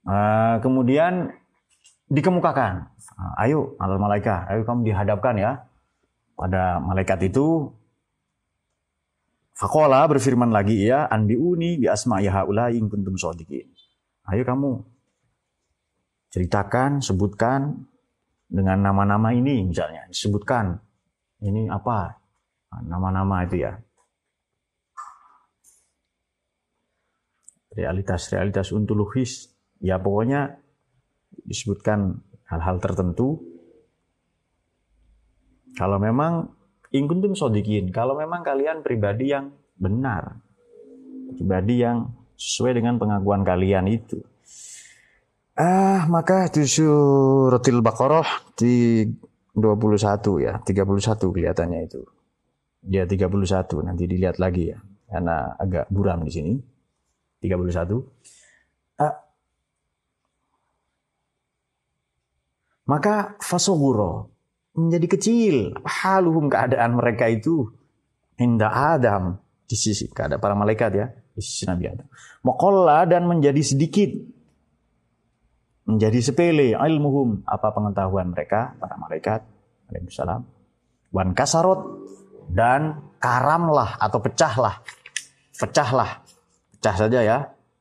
Uh, kemudian dikemukakan. Uh, ayo al malaikat, ayo kamu dihadapkan ya pada malaikat itu Fakola berfirman lagi ya, anbiuni bi asma'i haula in kuntum shodiqin. Ayo kamu ceritakan, sebutkan dengan nama-nama ini misalnya, disebutkan ini apa? Nah, nama-nama itu ya. Realitas-realitas untuluhis, ya pokoknya disebutkan hal-hal tertentu. Kalau memang Ingkuntum sodikin, kalau memang kalian pribadi yang benar, pribadi yang sesuai dengan pengakuan kalian itu. Ah, maka itu suratil Baqarah di 21 ya, 31 kelihatannya itu. Dia 31, nanti dilihat lagi ya. Karena agak buram di sini. 31. Ah, maka fasoguro menjadi kecil. Haluhum keadaan mereka itu. Indah Adam. Di sisi ada para malaikat ya. Di sisi Nabi Adam. Mokola dan menjadi sedikit. Menjadi sepele ilmuhum. Apa pengetahuan mereka? Para malaikat. Alaihissalam. Wan kasarot dan karamlah atau pecahlah. Pecahlah. Pecah saja ya.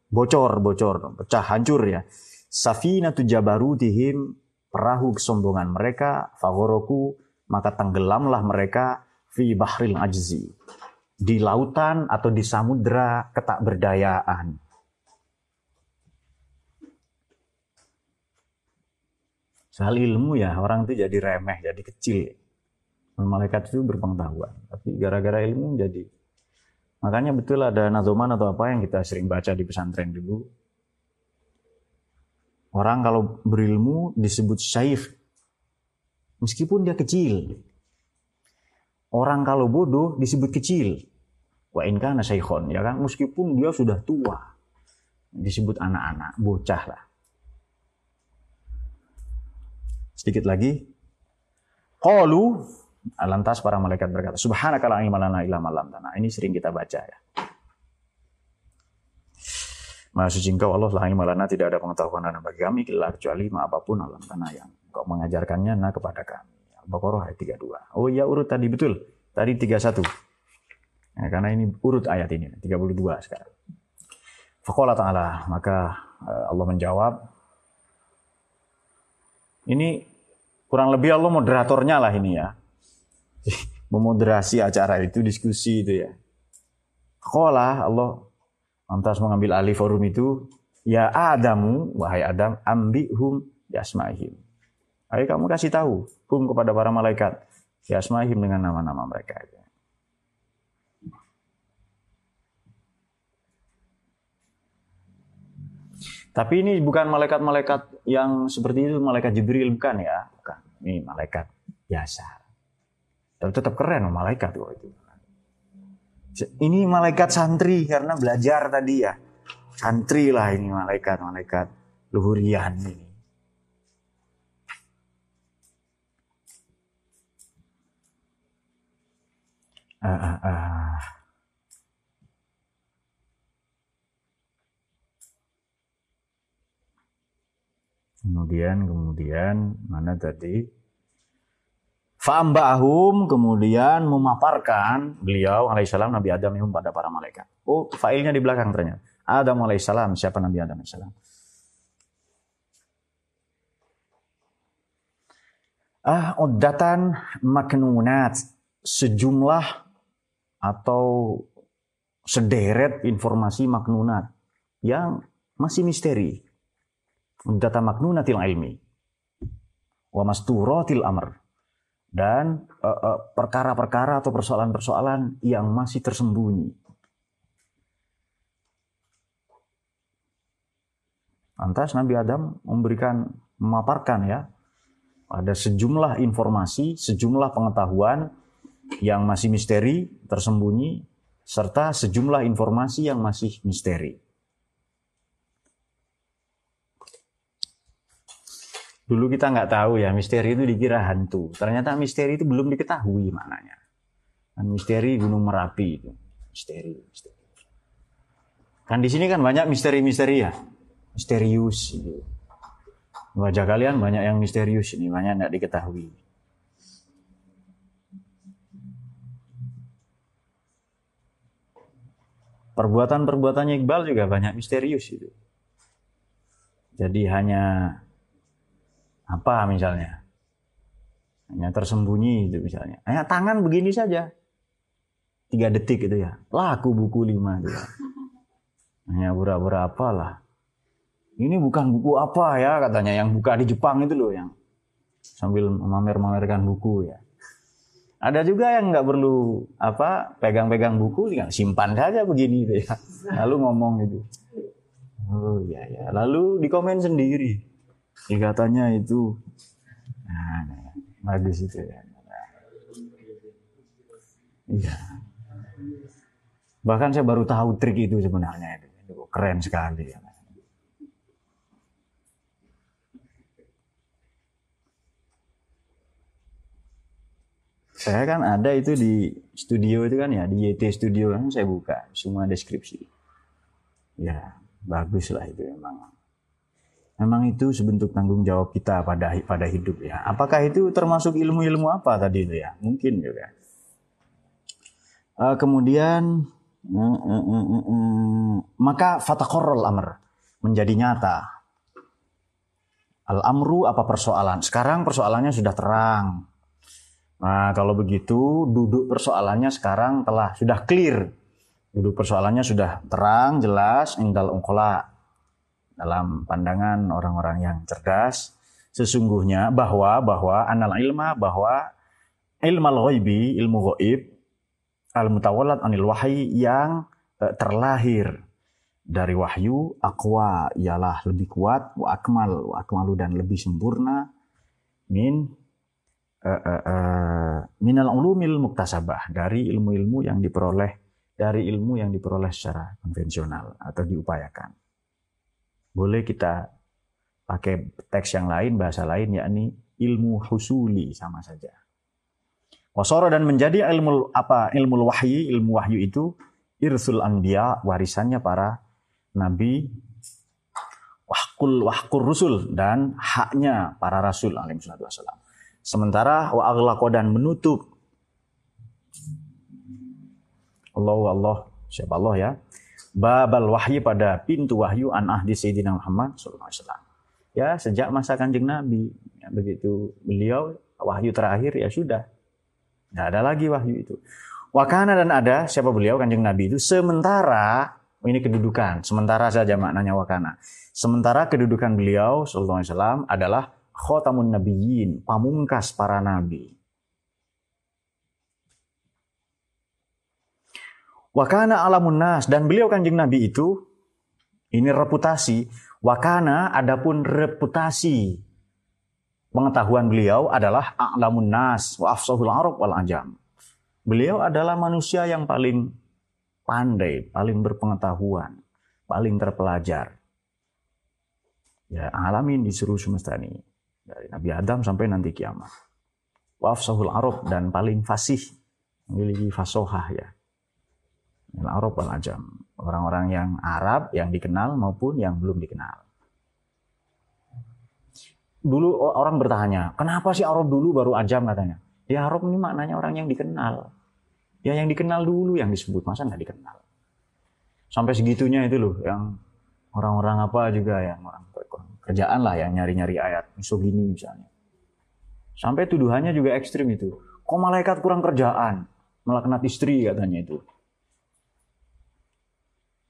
Bocor bocor. Pecah hancur ya. Safinatu jabarutihim perahu kesombongan mereka fagoroku maka tenggelamlah mereka fi bahril ajzi. Di lautan atau di samudra ketakberdayaan. Soal ilmu ya orang itu jadi remeh, jadi kecil. Malaikat itu berpengetahuan, tapi gara-gara ilmu jadi. Makanya betul ada nazoman atau apa yang kita sering baca di pesantren dulu. Orang kalau berilmu disebut syaif, meskipun dia kecil. Orang kalau bodoh disebut kecil. Wa inka nasaikhon, ya kan? Meskipun dia sudah tua, disebut anak-anak, bocah lah. Sedikit lagi. Qalu lantas para malaikat berkata, Subhanaka la ilma lana illa tanah. Ini sering kita baca ya. Maha suci engkau Allah la ilma lana tidak ada pengetahuan dan bagi kami illa kecuali ma apa pun alam tanah yang engkau mengajarkannya nah kepada kami. Al-Baqarah ayat 32. Oh iya urut tadi betul. Tadi 31. Ya, karena ini urut ayat ini 32 sekarang. Faqala ta'ala maka eh, Allah menjawab ini kurang lebih Allah moderatornya lah ini ya. Memoderasi acara itu, diskusi itu ya. Kola Allah lantas mengambil alih forum itu. Ya Adamu, wahai Adam, ambihum yasma'ihim. Ayo kamu kasih tahu, hum kepada para malaikat. Yasma'ihim dengan nama-nama mereka. Tapi ini bukan malaikat-malaikat yang seperti itu, malaikat Jibril bukan ya, bukan. Ini malaikat biasa. Tapi tetap keren malaikat kok itu. Ini malaikat santri karena belajar tadi ya. Santri lah ini malaikat-malaikat luhurian ini. Ah, ah, ah. Kemudian kemudian mana tadi? Fa'amba'ahum kemudian memaparkan beliau alaihissalam Nabi Adam itu pada para malaikat. Oh, failnya di belakang ternyata. Adam alaihissalam, siapa Nabi Adam alaihissalam? Ah, uddatan maknunat sejumlah atau sederet informasi maknunat yang masih misteri data maknunatil ilmi wa masturatil amr dan eh, eh, perkara-perkara uh, uh, atau persoalan-persoalan yang masih tersembunyi. Lantas Nabi Adam memberikan memaparkan ya ada sejumlah informasi, sejumlah pengetahuan yang masih misteri, tersembunyi serta sejumlah informasi yang masih misteri. Dulu kita nggak tahu ya, misteri itu dikira hantu. Ternyata misteri itu belum diketahui maknanya. Dan misteri Gunung Merapi itu. Misteri, misteri. Kan di sini kan banyak misteri-misteri ya. Misterius. Gitu. Wajah kalian banyak yang misterius ini, banyak nggak diketahui. Perbuatan-perbuatannya Iqbal juga banyak misterius itu. Jadi hanya apa misalnya? Hanya tersembunyi itu misalnya. Hanya tangan begini saja. Tiga detik itu ya. Laku buku lima itu ya. Hanya pura-pura apalah. Ini bukan buku apa ya katanya yang buka di Jepang itu loh yang sambil memamer-mamerkan buku ya. Ada juga yang nggak perlu apa pegang-pegang buku, ya simpan saja begini itu ya. Lalu ngomong itu. Oh iya ya. Lalu dikomen sendiri. Ya, katanya itu nah, bagus itu ya. Iya. Bahkan saya baru tahu trik itu sebenarnya itu. itu keren sekali. Ya. saya kan ada itu di studio itu kan ya di YT Studio kan saya buka semua deskripsi. Ya bagus lah itu memang. Memang itu sebentuk tanggung jawab kita pada pada hidup ya. Apakah itu termasuk ilmu-ilmu apa tadi itu ya? Mungkin juga. Uh, kemudian uh, uh, uh, uh, uh, maka fatakorol amr menjadi nyata. Al amru apa persoalan? Sekarang persoalannya sudah terang Nah, kalau begitu duduk persoalannya sekarang telah sudah clear. Duduk persoalannya sudah terang, jelas, indal ungkola. Dalam pandangan orang-orang yang cerdas, sesungguhnya bahwa bahwa anal ilma bahwa ilmu ghaibi, ilmu ghaib al mutawallat anil wahyi yang eh, terlahir dari wahyu akwa ialah lebih kuat wa akmal wa akmalu dan lebih sempurna min uh, uh, uh, minal ulumil muktasabah dari ilmu-ilmu yang diperoleh dari ilmu yang diperoleh secara konvensional atau diupayakan. Boleh kita pakai teks yang lain, bahasa lain, yakni ilmu husuli sama saja. Wasoro dan menjadi ilmu apa ilmu wahyi, ilmu wahyu itu irsul anbiya, warisannya para nabi, wahkul wahkur rusul dan haknya para rasul alaihi wasallam. Sementara wa aghlaqa dan menutup Allah Allah siapa Allah ya babal wahyu pada pintu wahyu an ahdi sayyidina Muhammad sallallahu alaihi wasallam. Ya, sejak masa Kanjeng Nabi ya, begitu beliau wahyu terakhir ya sudah. Tidak ada lagi wahyu itu. Wakana dan ada siapa beliau Kanjeng Nabi itu sementara ini kedudukan, sementara saja maknanya wakana. Sementara kedudukan beliau sallallahu alaihi wasallam adalah khotamun nabiyyin, pamungkas para nabi. Wakana alamun nas dan beliau kanjeng nabi itu ini reputasi. Wakana adapun reputasi pengetahuan beliau adalah alamun nas wa afsahul arab wal ajam. Beliau adalah manusia yang paling pandai, paling berpengetahuan, paling terpelajar. Ya, alamin di seluruh semesta ini dari Nabi Adam sampai nanti kiamat. Waf sahul Arab dan paling fasih memiliki fasohah ya. Al Arab wal Ajam. Orang-orang yang Arab yang dikenal maupun yang belum dikenal. Dulu orang bertanya, kenapa sih Arab dulu baru Ajam katanya? Ya Arab ini maknanya orang yang dikenal. Ya yang dikenal dulu yang disebut, masa nggak dikenal? Sampai segitunya itu loh, yang orang-orang apa juga yang orang kerjaan lah yang nyari-nyari ayat misogini misalnya. Sampai tuduhannya juga ekstrim itu. Kok malaikat kurang kerjaan? Melaknat istri katanya itu.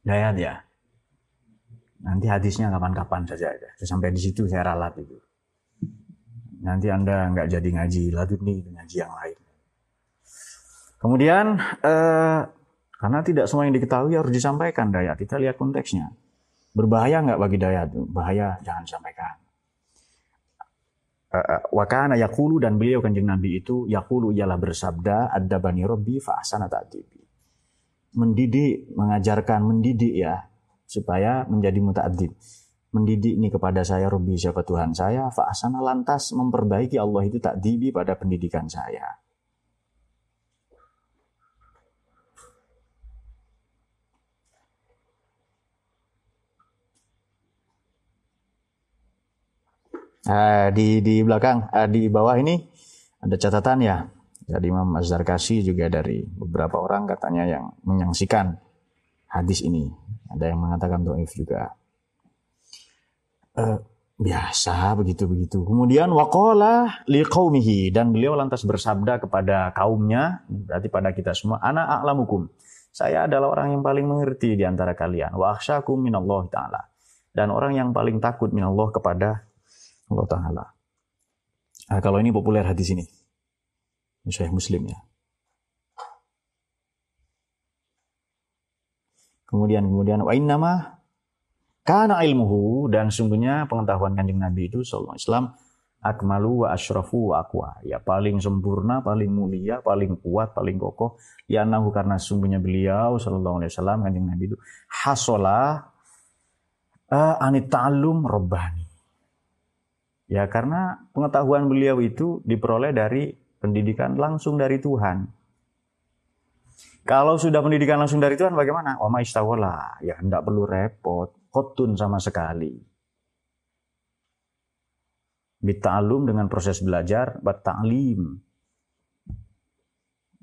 Dayat ya. Nanti hadisnya kapan-kapan saja aja. Sampai di situ saya ralat itu. Nanti Anda nggak jadi ngaji ladut nih ngaji yang lain. Kemudian eh, karena tidak semua yang diketahui harus disampaikan dayat. Kita lihat konteksnya. Berbahaya nggak bagi dayat? Bahaya, jangan sampaikan. Uh, wakana yakulu dan beliau kanjeng Nabi itu yakulu ialah bersabda ada bani Robbi fa'asana ta'dibi. Mendidik, mengajarkan, mendidik ya supaya menjadi muta'adib. Mendidik ini kepada saya Robbi siapa Tuhan saya fa'asana lantas memperbaiki Allah itu ta'dibi pada pendidikan saya. Uh, di di belakang uh, di bawah ini ada catatan ya dari Imam Az-Zarkasi juga dari beberapa orang katanya yang menyaksikan hadis ini. Ada yang mengatakan doif juga. Uh, biasa begitu begitu. Kemudian waqala liqaumihi dan beliau lantas bersabda kepada kaumnya, berarti pada kita semua, ana a'lamukum. Saya adalah orang yang paling mengerti di antara kalian. Wa akhsyakum minallah taala. Dan orang yang paling takut minallah kepada Allah Ta'ala. Nah, kalau ini populer hadis ini. Syekh Muslim ya. Kemudian kemudian wa innama kana ilmuhu dan sungguhnya pengetahuan Kanjeng Nabi itu sallallahu alaihi wasallam akmalu wa asyrafu wa aqwa. Ya paling sempurna, paling mulia, paling kuat, paling kokoh. Ya nahu karena sungguhnya beliau sallallahu alaihi wasallam Kanjeng Nabi itu hasola uh, anit ta'allum rabbani. Ya karena pengetahuan beliau itu diperoleh dari pendidikan langsung dari Tuhan. Kalau sudah pendidikan langsung dari Tuhan bagaimana? Wa istawala, ya tidak perlu repot, kotun sama sekali. Bita'alum dengan proses belajar, ta'lim.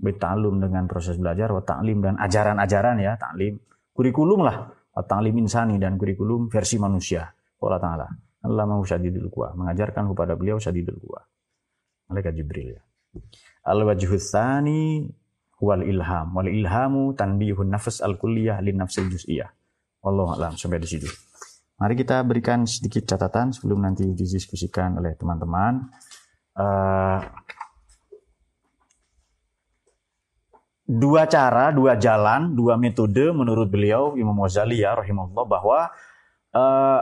Bita'alum dengan proses belajar, wa ta'lim dan ajaran-ajaran ya, ta'lim. Kurikulum lah, ta'lim insani dan kurikulum versi manusia. Allah Ta'ala. Allah mau syadidul kuwa. Mengajarkan kepada beliau syadidul kuwa. Malaikat Jibril ya. Al-wajhus wal ilham. Wal ilhamu tanbihun nafs al-kulliyah lin nafsil juz'iyah. Allah alam sampai di situ. Mari kita berikan sedikit catatan sebelum nanti didiskusikan oleh teman-teman. Uh, dua cara, dua jalan, dua metode menurut beliau Imam Ghazali ya rahimahullah bahwa uh,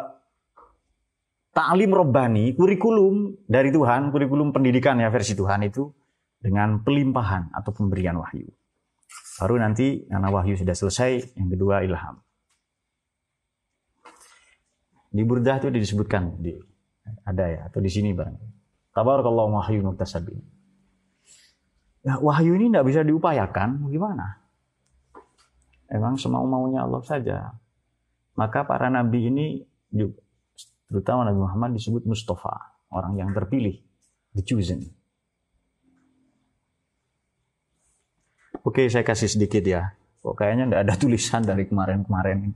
Ta'lim robbani, kurikulum dari Tuhan, kurikulum pendidikan ya versi Tuhan itu dengan pelimpahan atau pemberian wahyu. Baru nanti karena wahyu sudah selesai, yang kedua ilham. Di Burdah itu disebutkan di ada ya atau di sini barang. Tabarakallahu wahyu muktasabin. Ya, wahyu ini tidak bisa diupayakan, gimana? Emang semau maunya Allah saja. Maka para nabi ini juga Terutama Nabi Muhammad disebut Mustafa, orang yang terpilih, the chosen. Oke, saya kasih sedikit ya. Kok kayaknya nggak ada tulisan dari kemarin-kemarin.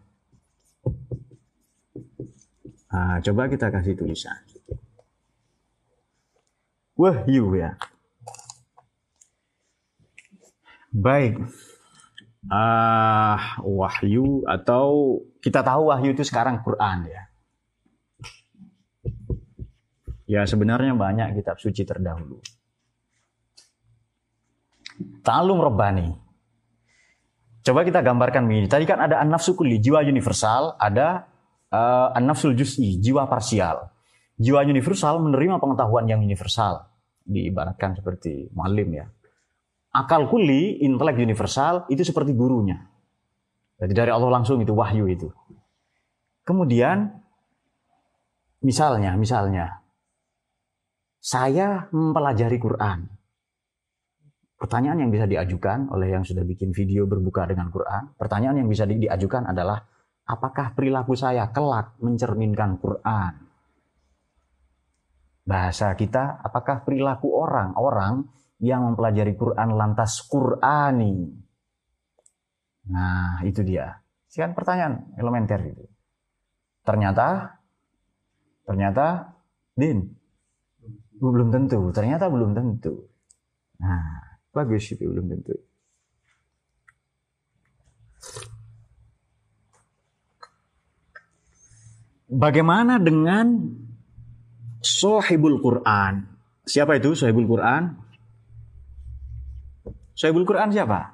Nah, coba kita kasih tulisan. Wahyu ya. Baik. Ah, wahyu atau kita tahu wahyu itu sekarang Quran ya. Ya sebenarnya banyak kitab suci terdahulu. Ta'alum Rabbani. Coba kita gambarkan begini. Tadi kan ada an-nafsu kulli, jiwa universal. Ada uh, an-nafsul juz'i, jiwa parsial. Jiwa universal menerima pengetahuan yang universal. Diibaratkan seperti malim ya. Akal kulli, intelek universal, itu seperti gurunya. Jadi dari Allah langsung itu wahyu itu. Kemudian misalnya, misalnya saya mempelajari Quran. Pertanyaan yang bisa diajukan oleh yang sudah bikin video berbuka dengan Quran, pertanyaan yang bisa diajukan adalah apakah perilaku saya kelak mencerminkan Quran? Bahasa kita, apakah perilaku orang-orang yang mempelajari Quran lantas Qurani? Nah, itu dia. Sekian pertanyaan elementer itu. Ternyata, ternyata, Din, belum tentu, ternyata belum tentu. Nah, bagus itu belum tentu. Bagaimana dengan Sohibul Quran? Siapa itu Sohibul Quran? Sohibul Quran siapa?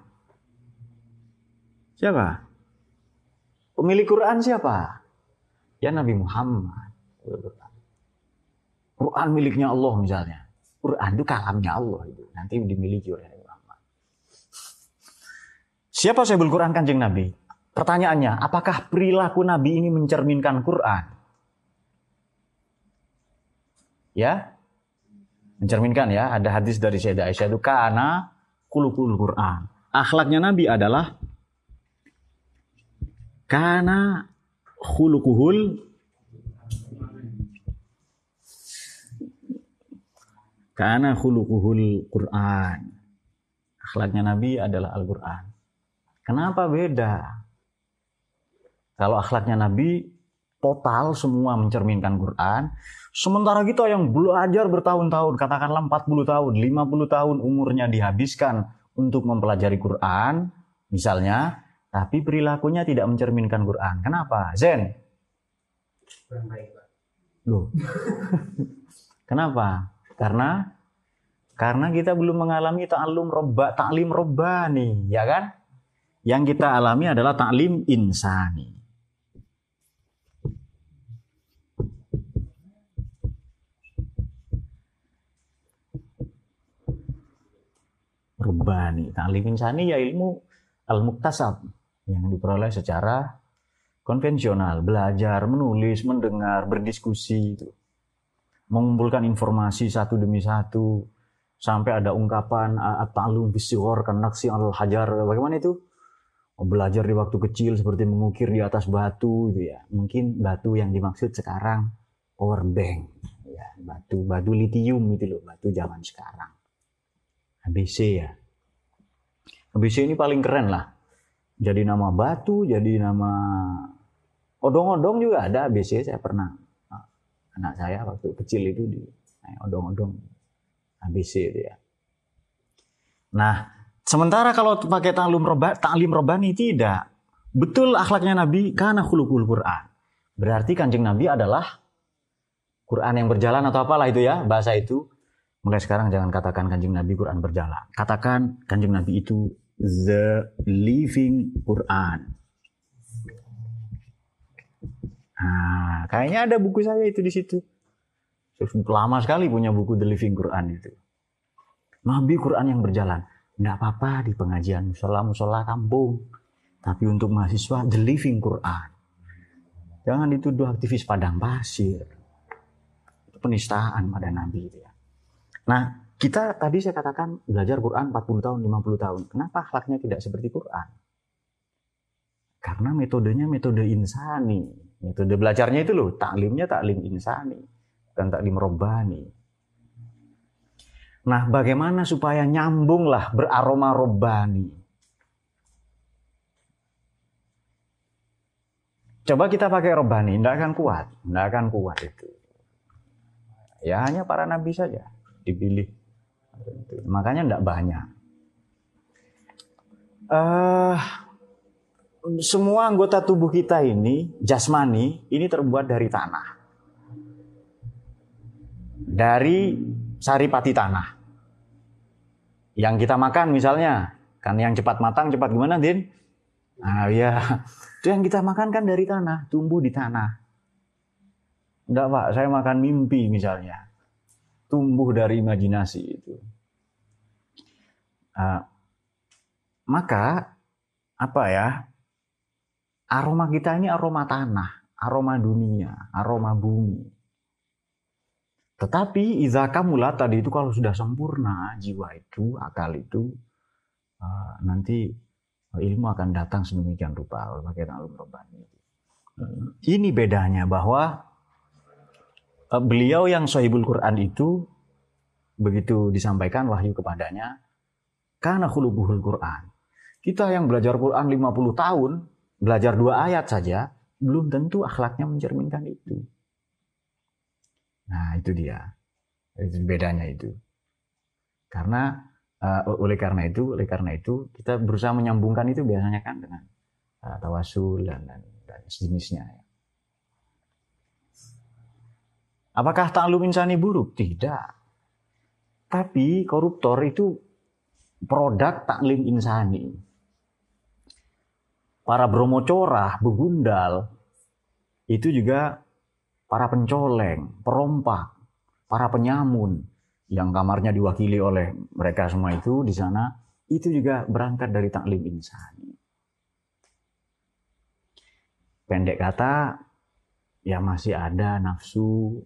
Siapa? Pemilik Quran siapa? Ya Nabi Muhammad. Quran miliknya Allah misalnya. Quran itu kalamnya Allah itu. Nanti dimiliki oleh Muhammad. Siapa Sahibul Quran kanjeng Nabi? Pertanyaannya, apakah perilaku Nabi ini mencerminkan Quran? Ya, mencerminkan ya. Ada hadis dari Sayyidah Aisyah itu karena kulukul Quran. Akhlaknya Nabi adalah karena khulukuhul Karena khuluquhul Quran. Akhlaknya Nabi adalah Al-Quran. Kenapa beda? Kalau akhlaknya Nabi total semua mencerminkan Quran. Sementara kita yang belajar bertahun-tahun, katakanlah 40 tahun, 50 tahun umurnya dihabiskan untuk mempelajari Quran, misalnya, tapi perilakunya tidak mencerminkan Quran. Kenapa? Zen? Loh. Kenapa? Karena karena kita belum mengalami ta'allum robba, ta'lim robbani, ya kan? Yang kita alami adalah ta'lim insani. Robbani, ta'lim insani ya ilmu al-muktasab yang diperoleh secara konvensional, belajar, menulis, mendengar, berdiskusi itu mengumpulkan informasi satu demi satu, sampai ada ungkapan at-ta'lum bisighar kan naksi al-hajar. Bagaimana itu? Oh, belajar di waktu kecil seperti mengukir di atas batu gitu ya. Mungkin batu yang dimaksud sekarang power bank ya, batu batu litium itu loh, batu zaman sekarang. ABC ya. ABC ini paling keren lah. Jadi nama batu, jadi nama odong-odong juga ada ABC saya pernah anak saya waktu kecil itu di odong-odong ABC itu ya. Nah, sementara kalau pakai taklim roba, taklim robani tidak. Betul akhlaknya Nabi karena khulukul Quran. Berarti kanjeng Nabi adalah Quran yang berjalan atau apalah itu ya bahasa itu. Mulai sekarang jangan katakan kanjeng Nabi Quran berjalan. Katakan kanjeng Nabi itu the living Quran. Nah, kayaknya ada buku saya itu di situ. Lama sekali punya buku The Living Quran itu. Nabi Quran yang berjalan. Tidak apa-apa di pengajian musola-musola kampung. Tapi untuk mahasiswa The Living Quran. Jangan dituduh aktivis padang pasir. Itu penistaan pada Nabi itu ya. Nah, kita tadi saya katakan belajar Quran 40 tahun, 50 tahun. Kenapa akhlaknya tidak seperti Quran? Karena metodenya metode insani. Metode belajarnya itu loh, taklimnya taklim insani dan taklim robbani. Nah, bagaimana supaya nyambunglah beraroma robbani? Coba kita pakai robbani, tidak akan kuat, tidak akan kuat itu. Ya hanya para nabi saja dipilih. Makanya tidak banyak. Uh, semua anggota tubuh kita ini, jasmani, ini terbuat dari tanah. Dari saripati tanah. Yang kita makan misalnya, kan yang cepat matang, cepat gimana, Din? Nah, ya, itu yang kita makan kan dari tanah, tumbuh di tanah. Enggak, Pak, saya makan mimpi misalnya. Tumbuh dari imajinasi itu. Uh, maka apa ya aroma kita ini aroma tanah, aroma dunia, aroma bumi. Tetapi izaka mula tadi itu kalau sudah sempurna jiwa itu, akal itu, uh, nanti ilmu akan datang sedemikian rupa alum robani. Ini bedanya bahwa beliau yang sahibul Quran itu begitu disampaikan wahyu kepadanya karena khulubuhul Quran. Kita yang belajar Quran 50 tahun belajar dua ayat saja, belum tentu akhlaknya mencerminkan itu. Nah, itu dia. Itu bedanya itu. Karena uh, oleh karena itu, oleh karena itu kita berusaha menyambungkan itu biasanya kan dengan uh, tawasul dan, dan, dan sejenisnya. Apakah taklum insani buruk? Tidak. Tapi koruptor itu produk taklim insani para bromocorah, begundal, itu juga para pencoleng, perompak, para penyamun yang kamarnya diwakili oleh mereka semua itu di sana itu juga berangkat dari taklim insani. Pendek kata, ya masih ada nafsu,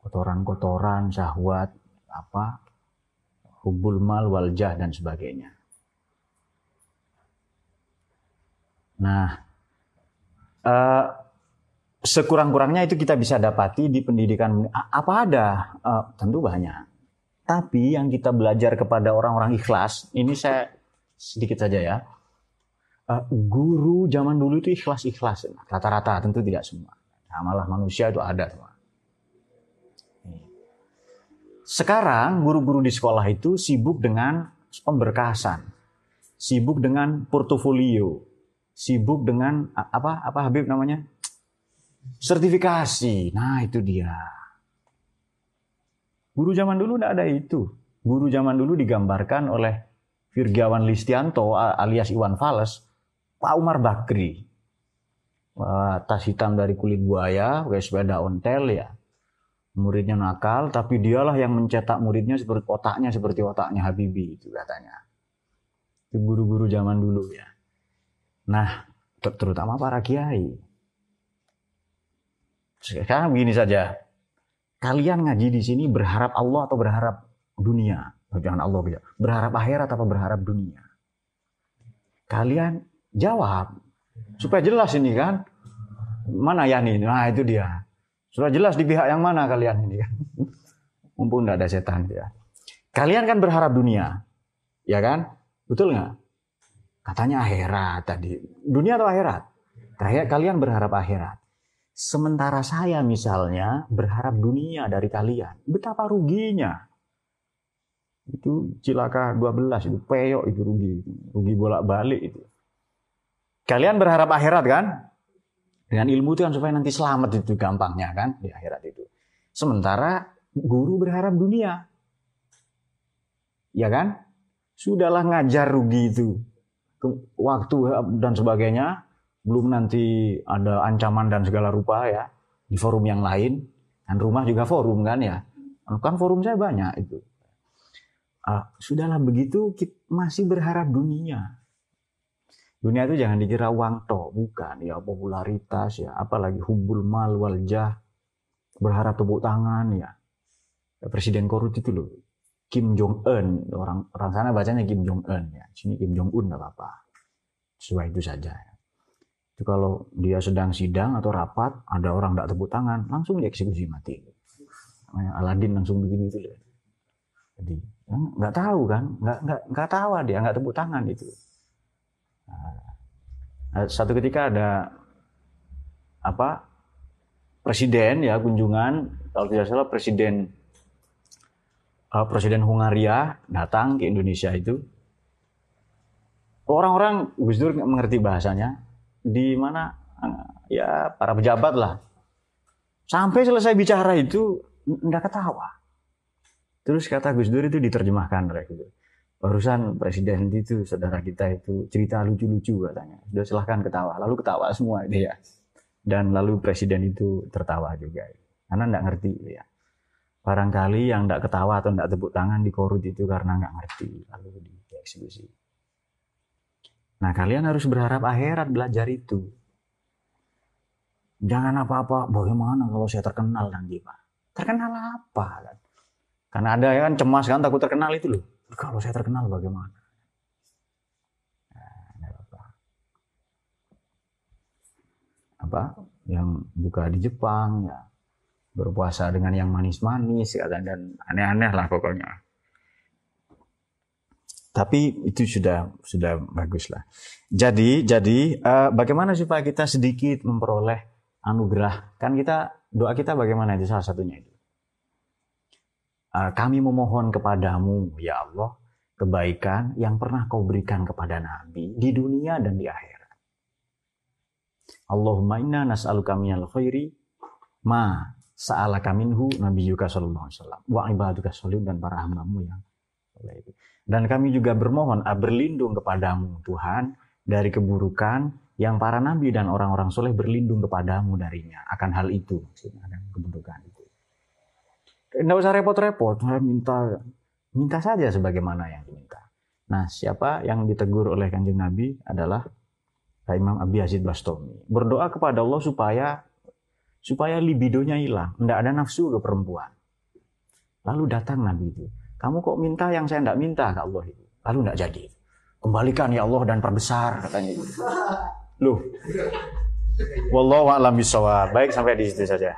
kotoran-kotoran, syahwat, apa, hubul mal, waljah, dan sebagainya. Nah, uh, sekurang-kurangnya itu kita bisa dapati di pendidikan apa ada uh, tentu banyak. Tapi yang kita belajar kepada orang-orang ikhlas, ini saya sedikit saja ya. Uh, guru zaman dulu itu ikhlas-ikhlas, rata-rata tentu tidak semua. Nah, malah manusia itu ada semua. Sekarang guru-guru di sekolah itu sibuk dengan pemberkasan, sibuk dengan portofolio, sibuk dengan apa apa Habib namanya sertifikasi. Nah itu dia. Guru zaman dulu tidak ada itu. Guru zaman dulu digambarkan oleh Virgawan Listianto alias Iwan Fales, Pak Umar Bakri. Tas hitam dari kulit buaya, pakai sepeda ontel ya. Muridnya nakal, tapi dialah yang mencetak muridnya seperti otaknya seperti otaknya Habibie itu katanya. Itu guru-guru zaman dulu ya. Nah, terutama para kiai. Sekarang begini saja. Kalian ngaji di sini berharap Allah atau berharap dunia. Jangan Allah gitu. Berharap akhirat apa berharap dunia? Kalian jawab. Supaya jelas ini kan. Mana ya nih? Nah itu dia. Sudah jelas di pihak yang mana kalian ini kan. Mumpung tidak ada setan ya. Kalian kan berharap dunia. Ya kan? Betul nggak? Katanya akhirat tadi. Dunia atau akhirat? Kayak kalian berharap akhirat. Sementara saya misalnya berharap dunia dari kalian. Betapa ruginya. Itu cilaka 12, itu peyok itu rugi. Rugi bolak-balik itu. Kalian berharap akhirat kan? Dengan ilmu itu kan supaya nanti selamat itu gampangnya kan di akhirat itu. Sementara guru berharap dunia. Ya kan? Sudahlah ngajar rugi itu. Waktu dan sebagainya. Belum nanti ada ancaman dan segala rupa ya. Di forum yang lain. Dan rumah juga forum kan ya. Kan forum saya banyak itu uh, sudahlah begitu kita masih berharap dunia. Dunia itu jangan dikira uang toh, bukan ya popularitas ya, apalagi hubul mal wal jah, berharap tepuk tangan ya. Presiden korut itu loh, Kim Jong Un, orang orang sana bacanya Kim Jong Un ya, sini Kim Jong Un apa-apa, sesuai itu saja. Ya. Itu kalau dia sedang sidang atau rapat, ada orang tidak tepuk tangan, langsung dieksekusi mati. Aladin langsung begini itu. Jadi nggak tahu kan nggak nggak nggak tahu dia nggak tepuk tangan itu nah, satu ketika ada apa presiden ya kunjungan kalau tidak salah presiden uh, presiden Hungaria datang ke Indonesia itu orang-orang Gus Dur mengerti bahasanya di mana ya para pejabat lah sampai selesai bicara itu nggak ketawa Terus kata Gus Dur itu diterjemahkan gitu. Barusan presiden itu saudara kita itu cerita lucu-lucu katanya. Sudah silahkan ketawa. Lalu ketawa semua dia. Dan lalu presiden itu tertawa juga. Karena nggak ngerti ya. Barangkali yang nggak ketawa atau nggak tepuk tangan di korut itu karena nggak ngerti. Lalu dieksekusi. Nah kalian harus berharap akhirat belajar itu. Jangan apa-apa, bagaimana kalau saya terkenal nanti Pak? Terkenal apa? Kan? Karena ada yang kan cemas kan takut terkenal itu loh. Kalau saya terkenal bagaimana? Nah, apa. apa yang buka di Jepang ya berpuasa dengan yang manis-manis dan aneh-aneh lah pokoknya. Tapi itu sudah sudah bagus lah. Jadi jadi uh, bagaimana supaya kita sedikit memperoleh anugerah? Kan kita doa kita bagaimana itu salah satunya itu. Ah, kami memohon kepadamu, ya Allah, kebaikan yang pernah kau berikan kepada Nabi di dunia dan di akhirat. Allahumma inna nas'aluka minal khairi ma sa'alaka minhu nabiyyuka sallallahu alaihi wasallam wa ibaduka sholihun dan para hambamu yang itu. Dan kami juga bermohon ah, berlindung kepadamu Tuhan dari keburukan yang para nabi dan orang-orang soleh berlindung kepadamu darinya akan hal itu maksudnya akan keburukan itu. Nggak usah repot-repot, minta minta saja sebagaimana yang diminta. Nah, siapa yang ditegur oleh kanjeng Nabi adalah Imam Abi Yazid Bastami. Berdoa kepada Allah supaya supaya libidonya hilang, tidak ada nafsu ke perempuan. Lalu datang Nabi itu, kamu kok minta yang saya tidak minta ke Allah itu. Lalu tidak jadi. Kembalikan ya Allah dan perbesar katanya itu. Loh. Wallahu a'lam bishawab. Baik sampai di situ saja.